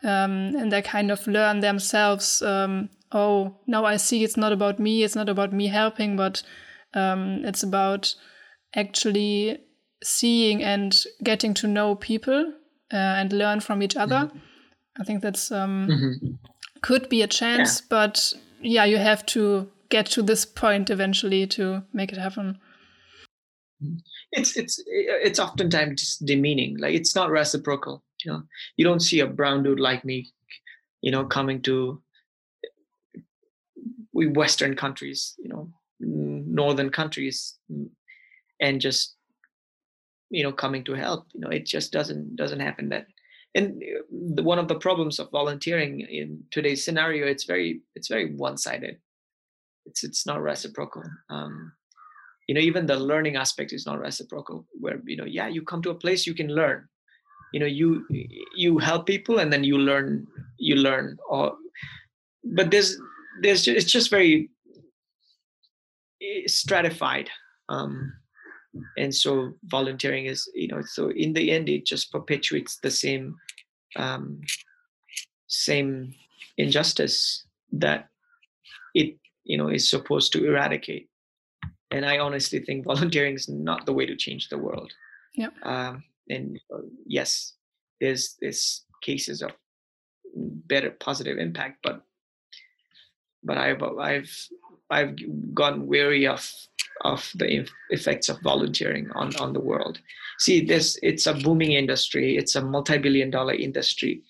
um, and they kind of learn themselves um, oh, now I see it's not about me, it's not about me helping, but um, it's about actually seeing and getting to know people uh, and learn from each other. Mm-hmm. I think that's um, mm-hmm. could be a chance, yeah. but yeah, you have to get to this point eventually to make it happen. Mm-hmm. It's it's it's oftentimes just demeaning. Like it's not reciprocal. You know, you don't see a brown dude like me, you know, coming to we Western countries, you know, northern countries, and just you know coming to help. You know, it just doesn't doesn't happen that and one of the problems of volunteering in today's scenario it's very it's very one-sided it's it's not reciprocal um, you know even the learning aspect is not reciprocal where you know yeah you come to a place you can learn you know you you help people and then you learn you learn or but there's there's just, it's just very eh, stratified um, and so volunteering is you know so in the end it just perpetuates the same um, same injustice that it you know is supposed to eradicate. And i honestly think volunteering is not the way to change the world. Yeah um, and uh, yes there's there's cases of better positive impact but but i've i've i've gone weary of of the effects of volunteering on on the world. See this it's a booming industry it's a multi-billion dollar industry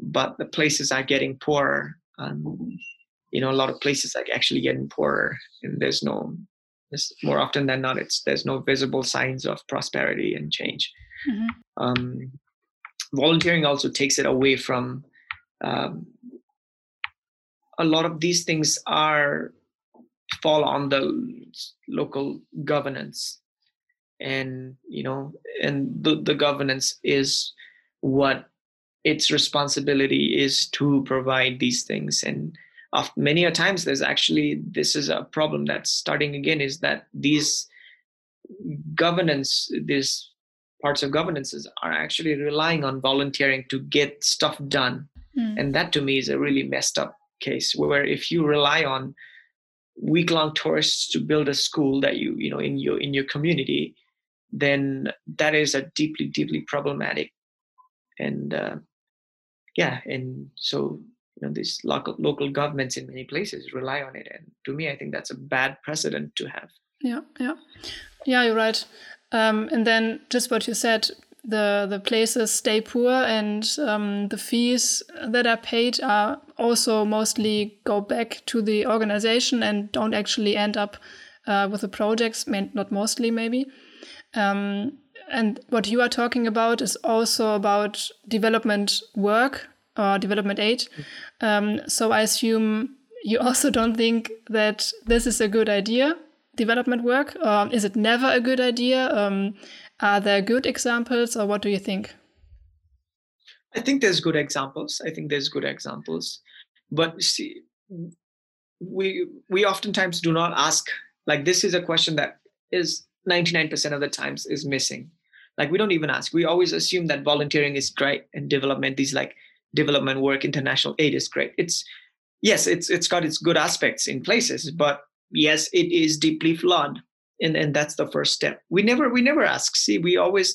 but the places are getting poorer um, you know a lot of places are actually getting poorer and there's no there's, more often than not it's there's no visible signs of prosperity and change mm-hmm. um, volunteering also takes it away from um, a lot of these things are fall on the local governance and you know and the, the governance is what its responsibility is to provide these things and often, many a times there's actually this is a problem that's starting again is that these governance these parts of governances are actually relying on volunteering to get stuff done. Mm. and that to me is a really messed up case where if you rely on week long tourists to build a school that you you know in your in your community then that is a deeply deeply problematic. And uh, yeah and so you know these local local governments in many places rely on it. And to me i think that's a bad precedent to have. Yeah yeah. Yeah you're right um, and then just what you said the the places stay poor and um, the fees that are paid are also mostly go back to the organization and don't actually end up uh, with the projects not mostly maybe. Um, and what you are talking about is also about development work or development aid. Um, so i assume you also don't think that this is a good idea development work or is it never a good idea um, are there good examples, or what do you think? I think there's good examples. I think there's good examples, but see, we we oftentimes do not ask. Like this is a question that is 99% of the times is missing. Like we don't even ask. We always assume that volunteering is great and development, these like development work, international aid is great. It's yes, it's it's got its good aspects in places, but yes, it is deeply flawed and and that's the first step. We never we never ask. See we always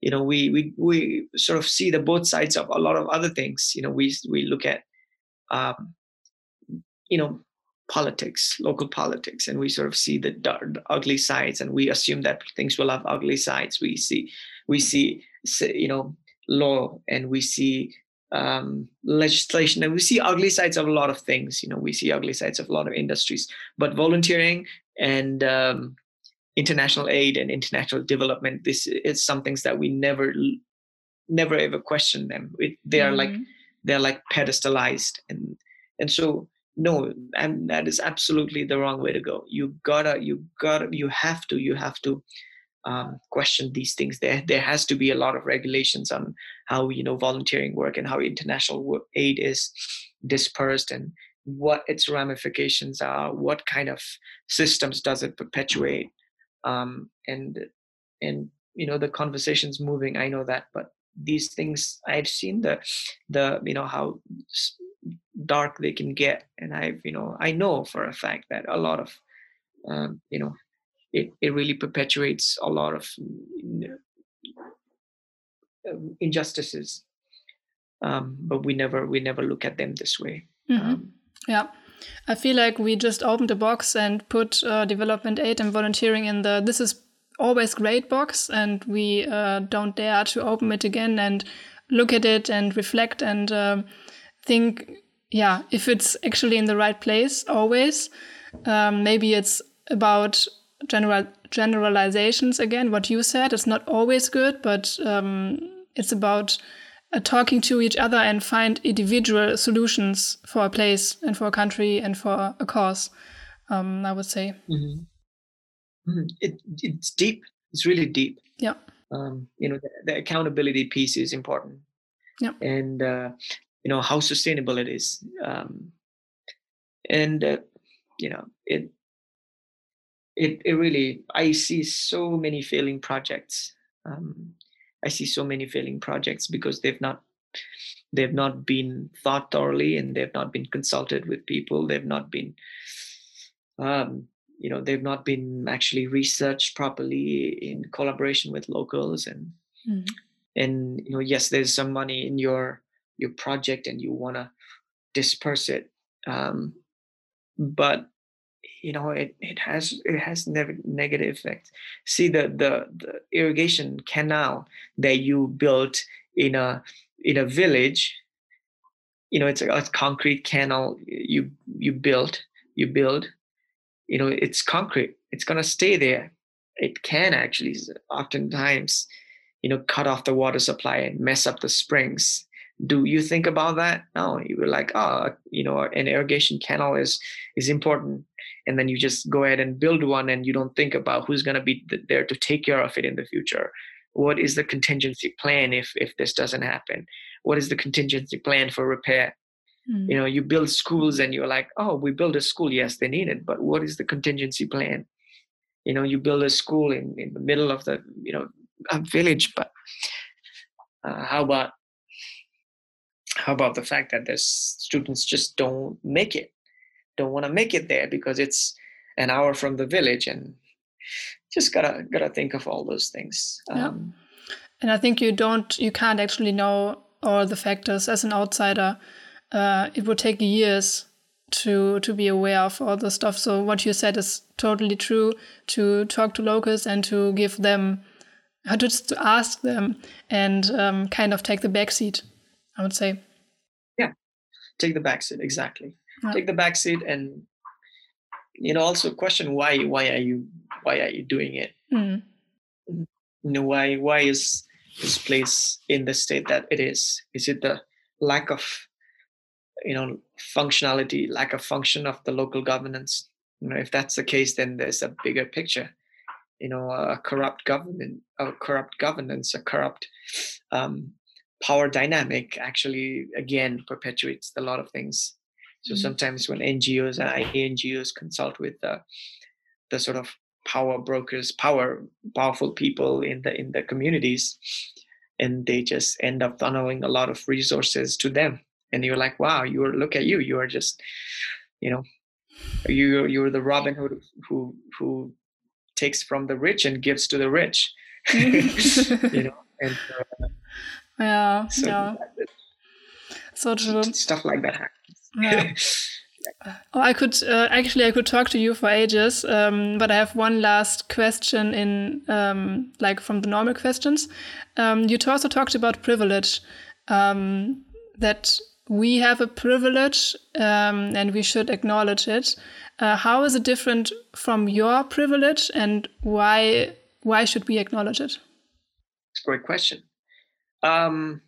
you know we we we sort of see the both sides of a lot of other things. You know we we look at um you know politics local politics and we sort of see the, the ugly sides and we assume that things will have ugly sides. We see we see you know law and we see um, legislation. And we see ugly sides of a lot of things you know we see ugly sides of a lot of industries but volunteering and um, international aid and international development this is some things that we never never ever question them. It, they are mm-hmm. like they're like pedestalized and and so no and that is absolutely the wrong way to go. You gotta you gotta you have to you have to um, question these things. There there has to be a lot of regulations on how you know volunteering work and how international aid is dispersed and what its ramifications are what kind of systems does it perpetuate um, and and you know the conversations moving i know that but these things i've seen the the you know how dark they can get and i've you know i know for a fact that a lot of um, you know it, it really perpetuates a lot of um, injustices. Um, but we never we never look at them this way. Mm-hmm. um, yeah. I feel like we just opened a box and put uh, development aid and volunteering in the this is always great box and we uh, don't dare to open it again and look at it and reflect and uh, think yeah if it's actually in the right place always um, maybe it's about general generalizations again what you said. It's not always good but um, it's about uh, talking to each other and find individual solutions for a place and for a country and for a cause um, i would say. Mm-hmm. Mm-hmm. It, it's deep. It's really deep. Yeah. Um, you know the, the, accountability piece is important. Yeah. And uh, you know how sustainable it is. Um, and uh, you know it it, it really i see so many failing projects um, i see so many failing projects because they've not they've not been thought thoroughly and they've not been consulted with people they've not been um, you know they've not been actually researched properly in collaboration with locals and mm-hmm. and you know yes there's some money in your your project and you want to disperse it um, but you know it, it has it has ne- negative effects. See the, the the irrigation canal that you built in a in a village you know it's a, a concrete canal you you built you build you know it's concrete. It's going to stay there. It can actually oftentimes you know cut off the water supply and mess up the springs. Do you think about that? No. You were like oh you know an irrigation canal is is important and then you just go ahead and build one and you don't think about who's going to be there to take care of it in the future. What is the contingency plan if if this doesn't happen? What is the contingency plan for repair? Mm. you know you build schools and you're like oh we build a school. Yes they need it but what is the contingency plan? You know you build a school in in the middle of the you know a village but uh, how about how about the fact that the students just don't make it don't want to make it there because it's an hour from the village and just gotta gotta think of all those things yeah. Um, and i think you don't you can't actually know all the factors. As an outsider uh, it would take years to to be aware of all the stuff. So what you said is totally true. To talk to locals and to give them just to ask them and um, kind of take the back seat i would say. Yeah. Take the back seat exactly take the back seat and you know also question why why are you why are you doing it? Mm. you know why why is this place in the state that it is? Is it the lack of you know functionality lack of function of the local governance? You know if that's the case then there's a bigger picture. You know a corrupt government a corrupt governance a corrupt um, power dynamic actually again perpetuates a lot of things so mm-hmm. sometimes when NGOs and NGOs consult with the, the sort of power brokers, power powerful people in the in the communities, and they just end up funneling a lot of resources to them. And you're like, wow, you are look at you, you are just, you know, you you're the Robin Hood who who takes from the rich and gives to the rich. you know, and uh, yeah, so yeah. So true. Stuff like that happens. Yeah. Oh, I could uh, actually I could talk to you for ages, um, but I have one last question in um, like from the normal questions. Um, you also talked about privilege, um, that we have a privilege um, and we should acknowledge it. Uh, how is it different from your privilege, and why why should we acknowledge it? It's a great question. Um,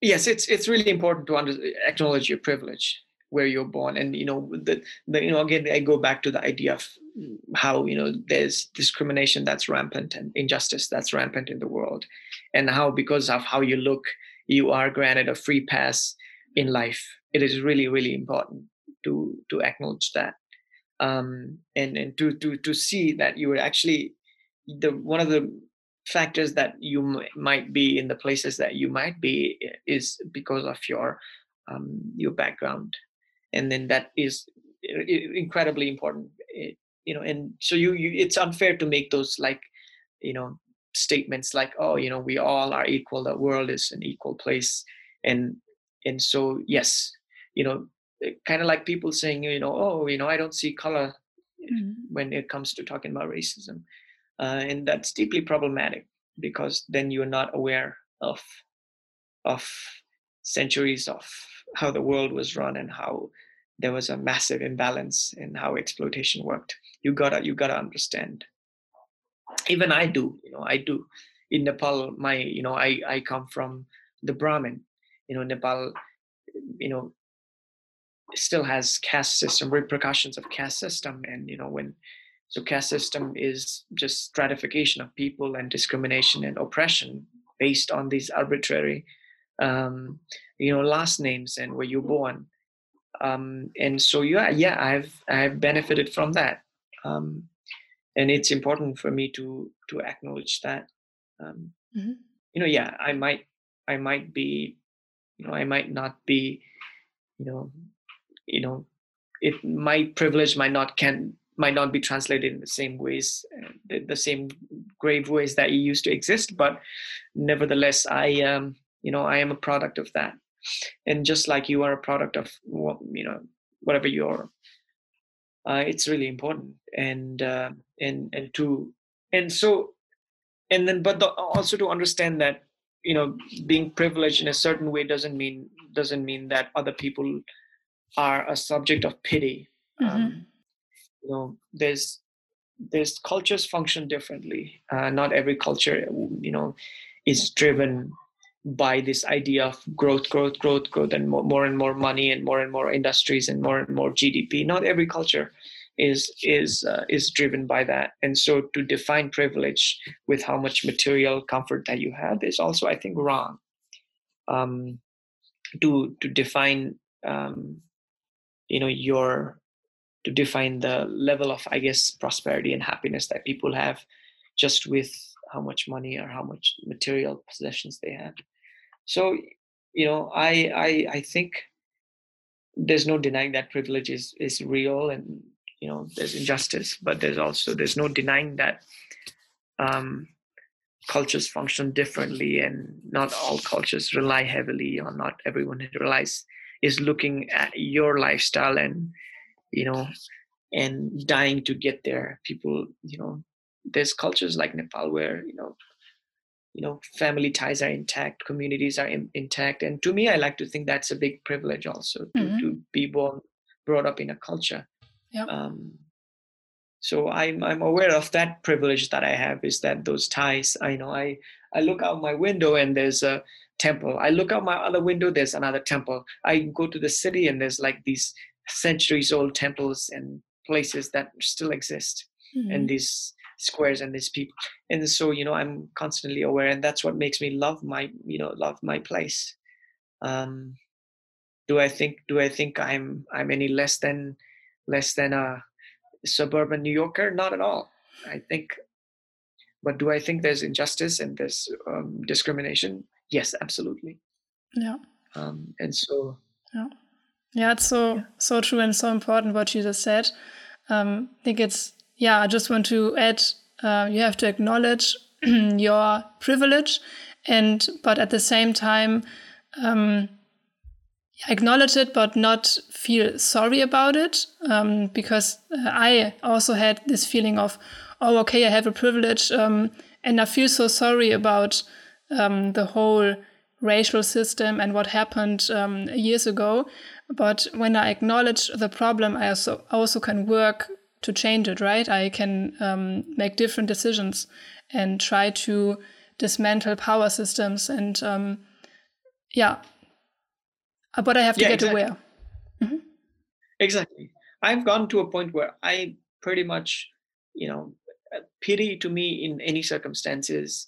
yes it's it's really important to under, acknowledge your privilege where you're born. And you know the, the you know again i go back to the idea of how you know there's discrimination that's rampant and injustice that's rampant in the world. And how because of how you look you are granted a free pass in life. It is really really important to to acknowledge that. Um and and to to to see that you are actually the one of the factors that you m- might be in the places that you might be eh, is because of your um, your background. And then that is eh, incredibly important it, you know and so you, you it's unfair to make those like you know statements like oh you know we all are equal the world is an equal place. And and so yes you know kind of like people saying you know oh you know i don't see color mm-hmm. when it comes to talking about racism uh, and that's deeply problematic because then you're not aware of of centuries of how the world was run and how there was a massive imbalance in how exploitation worked. You gotta you gotta understand. Even i do you know i do. In nepal my you know i i come from the brahmin. You know nepal you know still has caste system repercussions of caste system and you know when so caste system is just stratification of people and discrimination and oppression based on these arbitrary um, you know last names and where you're born. Um, and so yeah yeah i've i've benefited from that. Um, and it's important for me to to acknowledge that. Um, mm-hmm. you know yeah i might i might be you know i might not be you know you know it my privilege might not can might not be translated in the same ways uh, the, the same grave ways that it used to exist but nevertheless i um you know i am a product of that. And just like you are a product of what you know whatever you're uh, it's really important. And uh, and and to and so and then but the, also to understand that you know being privileged in a certain way doesn't mean doesn't mean that other people are a subject of pity. Mm-hmm. um, you know there's there's cultures function differently uh, not every culture you know is driven by this idea of growth, growth, growth, growth, and more, more and more money and more and more industries and more and more GDP. Not every culture is is uh, is driven by that, and so to define privilege with how much material comfort that you have is also, I think, wrong. Um, to to define um, you know your to define the level of I guess prosperity and happiness that people have just with how much money or how much material possessions they have. So you know i i i think there's no denying that privilege is is real and you know there's injustice but there's also there's no denying that um cultures function differently and not all cultures rely heavily on not everyone relies is looking at your lifestyle and you know and dying to get there people you know there's cultures like nepal where you know you know family ties are intact communities are in, intact and to me i like to think that's a big privilege also to, mm-hmm. to be born brought up in a culture yep. um, so I'm I'm aware of that privilege that I have is that those ties. I know I I look out my window and there's a temple. I look out my other window, there's another temple. I go to the city and there's like these centuries old temples and places that still exist. Mm-hmm. And these squares and these people and so you know i'm constantly aware and that's what makes me love my you know love my place. Um do i think do i think i'm i'm any less than less than a suburban new yorker? Not at all. I think but do i think there's injustice and there's um, discrimination? Yes absolutely. Yeah. Um and so yeah yeah it's so yeah. so true and so important what you just said um i think it's yeah, I just want to add uh, you have to acknowledge your privilege, and but at the same time, um, acknowledge it, but not feel sorry about it. Um, because uh, I also had this feeling of, oh, okay, I have a privilege, um, and I feel so sorry about um, the whole racial system and what happened um, years ago. But when I acknowledge the problem, I also also can work to change it, right? I can um, make different decisions and try to dismantle power systems and um, yeah. Uh, but I have to yeah, get exactly. aware. Mm-hmm. Exactly. I've gone to a point where I pretty much, you know, uh, pity to me in any circumstances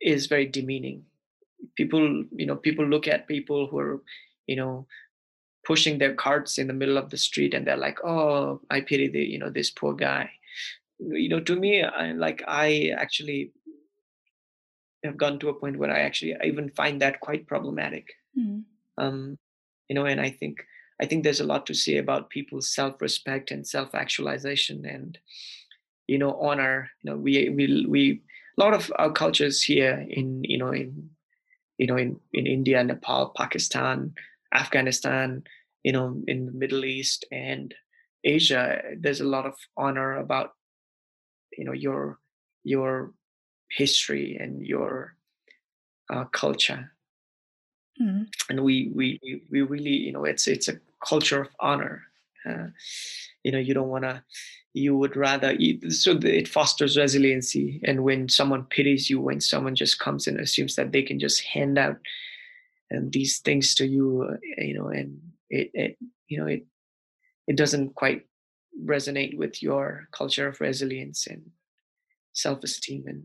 is very demeaning. People, you know, people look at people who are, you know, pushing their carts in the middle of the street and they're like oh i pity the you know this poor guy. You know to me I, like i actually have gone to a point where i actually I even find that quite problematic. Mm. um you know and i think i think there's a lot to say about people's self-respect and self-actualization and you know honor. You know we we we a lot of our cultures here in you know in you know in in india nepal pakistan afghanistan you know in the middle east and asia there's a lot of honor about you know your your history and your uh, culture mm-hmm. and we, we we really you know it's it's a culture of honor uh, you know you don't want to you would rather eat so it fosters resiliency. And when someone pities you when someone just comes and assumes that they can just hand out and these things to you uh, you know and it, it you know it it doesn't quite resonate with your culture of resilience and self-esteem and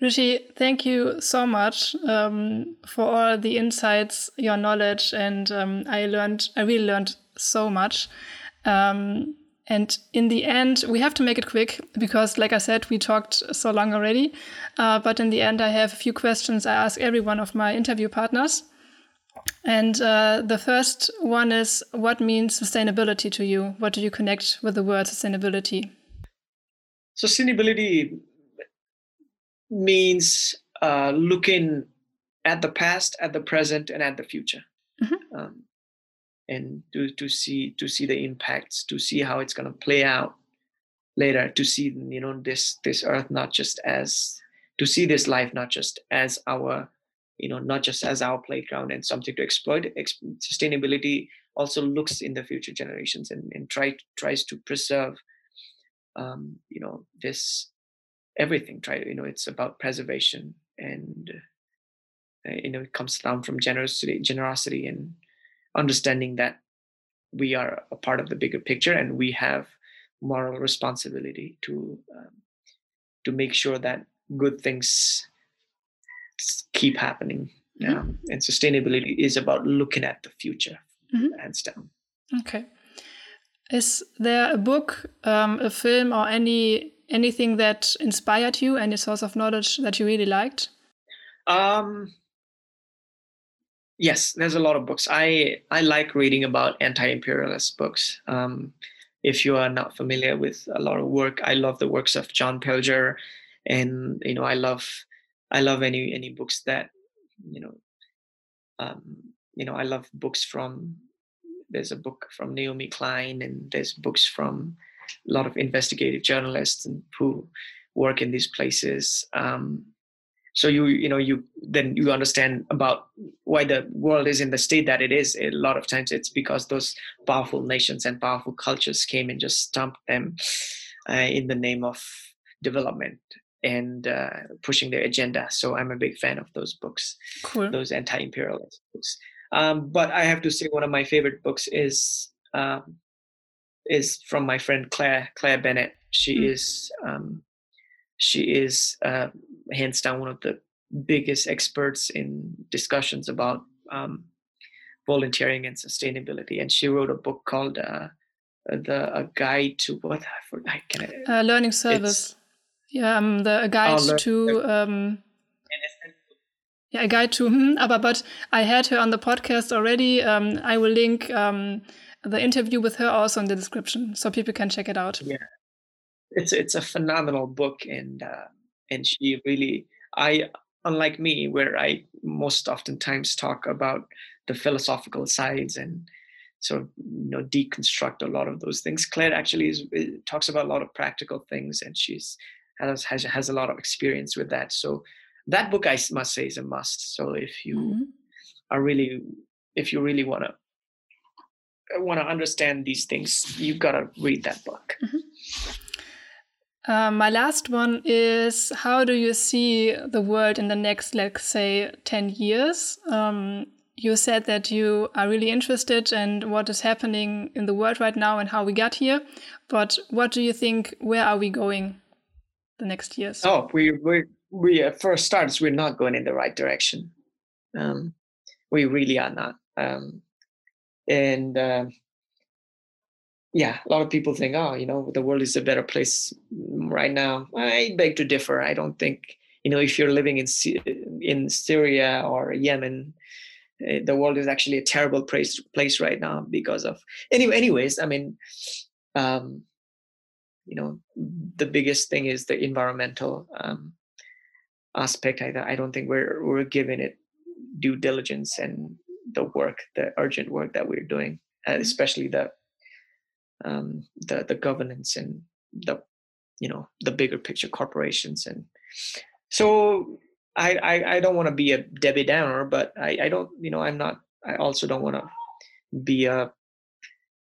Rishi, thank you so much um, for all the insights, your knowledge, and um, I learned, I really learned so much. Um, and in the end, we have to make it quick because, like I said, we talked so long already. Uh, but in the end, I have a few questions I ask every one of my interview partners. And uh, the first one is What means sustainability to you? What do you connect with the word sustainability? Sustainability means uh, looking at the past, at the present, and at the future. Mm-hmm. Um, and to, to see to see the impacts to see how it's going to play out later to see you know this this earth not just as to see this life not just as our you know not just as our playground and something to exploit sustainability also looks in the future generations and, and try tries to preserve um, you know this everything try you know it's about preservation and uh, you know it comes down from generosity generosity and understanding that we are a part of the bigger picture and we have moral responsibility to um, to make sure that good things keep happening mm-hmm. um, and sustainability is about looking at the future mm-hmm. hands down okay is there a book um, a film or any anything that inspired you any source of knowledge that you really liked? Um yes there's a lot of books. I i like reading about anti-imperialist books. Um, if you are not familiar with a lot of work i love the works of john pilger and you know i love i love any any books that you know um, you know i love books from there's a book from naomi klein and there's books from a lot of investigative journalists and who work in these places. Um, so you you know you then you understand about why the world is in the state that it is. A lot of times it's because those powerful nations and powerful cultures came and just stumped them uh, in the name of development and uh, pushing their agenda. So i'm a big fan of those books cool. those anti-imperialist books. Um, but i have to say one of my favorite books is um, is from my friend claire claire bennett she mm. is um, she is uh, hands down one of the biggest experts in discussions about um, volunteering and sustainability. And she wrote a book called uh, the a guide to what I can uh, learning service. Yeah, um, the a guide oh, to um, yeah, a guide to. Hmm, but but I had her on the podcast already. Um, I will link um, the interview with her also in the description, so people can check it out. Yeah, it's it's a phenomenal book, and uh, and she really I unlike me where I most oftentimes talk about the philosophical sides and sort of you know deconstruct a lot of those things. Claire actually is, eh, talks about a lot of practical things, and she's has has has a lot of experience with that. So that book I must say is a must. So if you mm-hmm. are really if you really want to want to understand these things, you've got to read that book. Mm-hmm. Uh, my last one is how do you see the world in the next, let's say, 10 years? Um, you said that you are really interested in what is happening in the world right now and how we got here. But what do you think? Where are we going the next years? Oh, we, we, we uh, first starts, we're not going in the right direction. Um, we really are not. Um, and uh, yeah, a lot of people think, oh, you know, the world is a better place right now. I beg to differ. I don't think, you know, if you're living in in Syria or Yemen, eh, the world is actually a terrible place place right now because of anyway anyways i mean um you know the biggest thing is the environmental um aspect i, I don't think we're we're giving it due diligence and the work the urgent work that we're doing and especially the um the the governance and the you know the bigger picture corporations and so I, I, I don't want to be a Debbie Downer, but I, I don't, you know, I'm not, I also don't want to be a,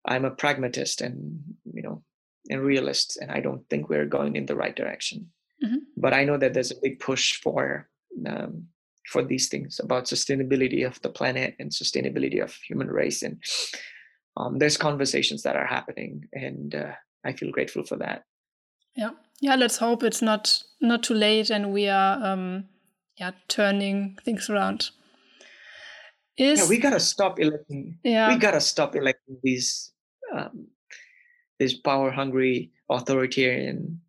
I'm a pragmatist and, you know, and realist. And I don't think we're going in the right direction. Mm-hmm. But I know that there's a big push for, um, for these things about sustainability of the planet and sustainability of human race. And um, there's conversations that are happening and uh, I feel grateful for that. Yeah. Yeah. Let's hope it's not, not too late and we are, um, yeah turning things around is yeah, we gotta stop electing yeah we gotta stop electing these um, these power hungry authoritarian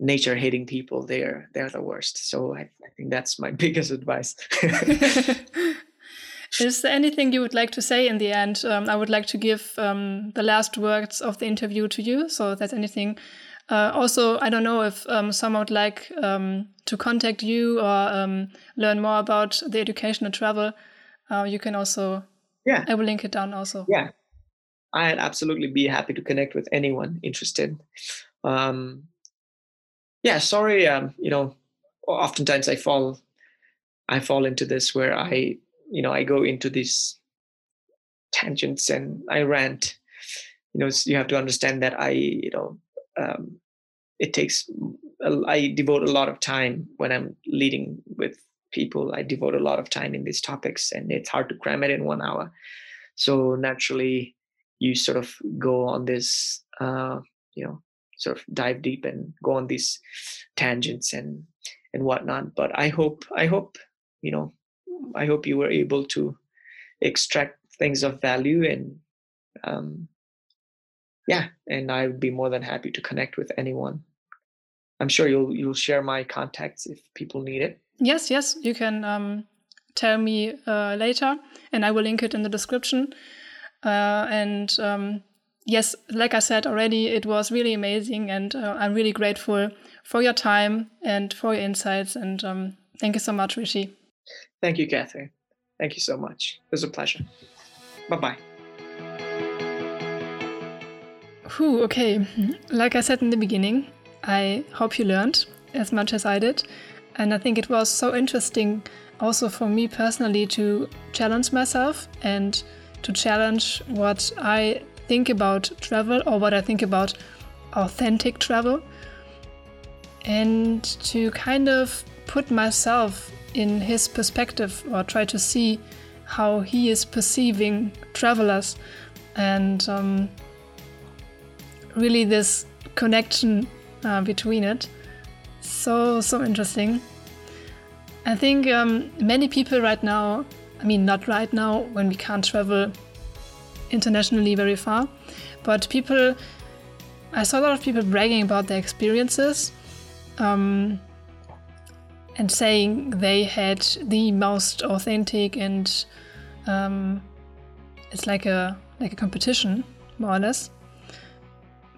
nature hating people they're they're the worst so I, I think that's my biggest advice is there anything you would like to say in the end um, i would like to give um, the last words of the interview to you so if there's anything uh, also, I don't know if um, someone would like um, to contact you or um, learn more about the education and travel. Uh, you can also, yeah, I will link it down also. Yeah, I'd absolutely be happy to connect with anyone interested. Um, yeah, sorry, um, you know, oftentimes I fall, I fall into this where I, you know, I go into these tangents and I rant. You know, you have to understand that I, you know, um, it takes i devote a lot of time when i'm leading with people i devote a lot of time in these topics and it's hard to cram it in one hour so naturally you sort of go on this uh, you know sort of dive deep and go on these tangents and and whatnot but i hope i hope you know i hope you were able to extract things of value and um, yeah, and I would be more than happy to connect with anyone. I'm sure you'll you'll share my contacts if people need it. Yes, yes, you can um, tell me uh, later, and I will link it in the description. Uh, and um, yes, like I said already, it was really amazing, and uh, I'm really grateful for your time and for your insights. And um, thank you so much, Rishi. Thank you, Kathrin. Thank you so much. It was a pleasure. Bye bye. Whew, okay. Like I said in the beginning, I hope you learned as much as I did. And I think it was so interesting also for me personally to challenge myself and to challenge what I think about travel or what I think about authentic travel and to kind of put myself in his perspective or try to see how he is perceiving travelers and um, really this connection uh, between it. So, so interesting. I think um, many people right now, I mean, not right now when we can't travel internationally very far, but people, I saw a lot of people bragging about their experiences um, and saying they had the most authentic and um, it's like a like a competition more or less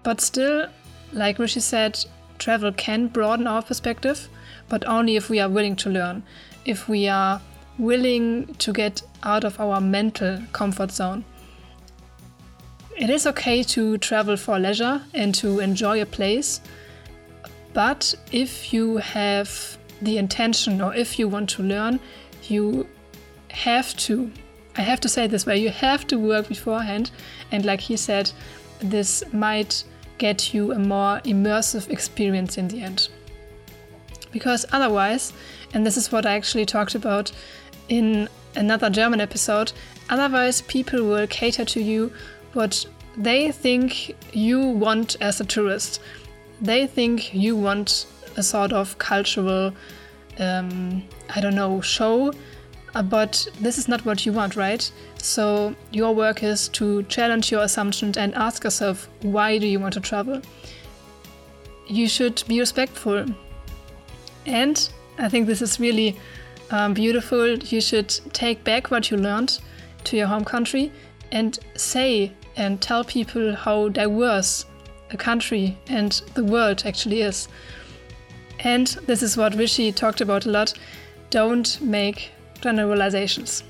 but still, like Rishi said, travel can broaden our perspective, but only if we are willing to learn, if we are willing to get out of our mental comfort zone. It is okay to travel for leisure and to enjoy a place, but if you have the intention or if you want to learn, you have to. I have to say this way you have to work beforehand, and like he said, this might get you a more immersive experience in the end. Because otherwise, and this is what I actually talked about in another German episode, otherwise people will cater to you what they think you want as a tourist. They think you want a sort of cultural, um, I don't know, show, uh, but this is not what you want, right? So your work is to challenge your assumptions and ask yourself, why do you want to travel? You should be respectful. And I think this is really um, beautiful. You should take back what you learned to your home country and say and tell people how diverse a country and the world actually is. And this is what Rishi talked about a lot don't make generalizations.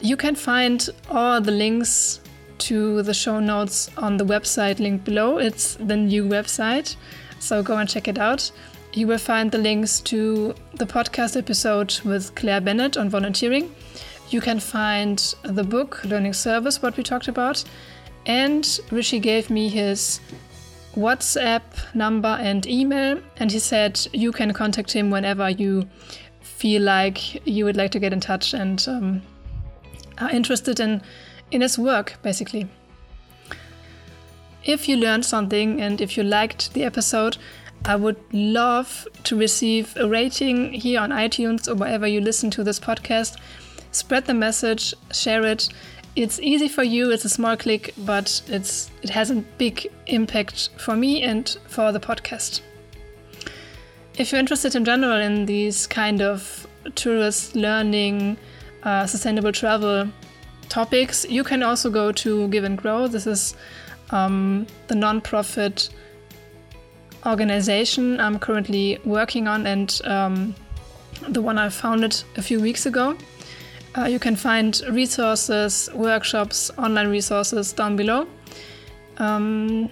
You can find all the links to the show notes on the website linked below. It's the new website, so go and check it out. You will find the links to the podcast episode with Claire Bennett on volunteering. You can find the book Learning Service, what we talked about. And Rishi gave me his WhatsApp number and email, and he said you can contact him whenever you feel like you would like to get in touch and um, are interested in, in his work, basically. If you learned something and if you liked the episode, I would love to receive a rating here on iTunes or wherever you listen to this podcast. Spread the message, share it. It's easy for you, it's a small click, but it's it has a big impact for me and for the podcast. If you're interested in general in these kind of tourist learning, uh, sustainable travel topics, you can also go to Give and Grow. This is um, the non-profit organization I'm currently working on and um, the one I founded a few weeks ago. Uh, you can find resources, workshops, online resources down below. Um,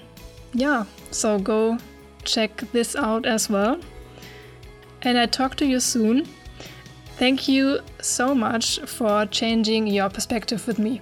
yeah, so go check this out as well. And I talk to you soon. Thank you so much for changing your perspective with me.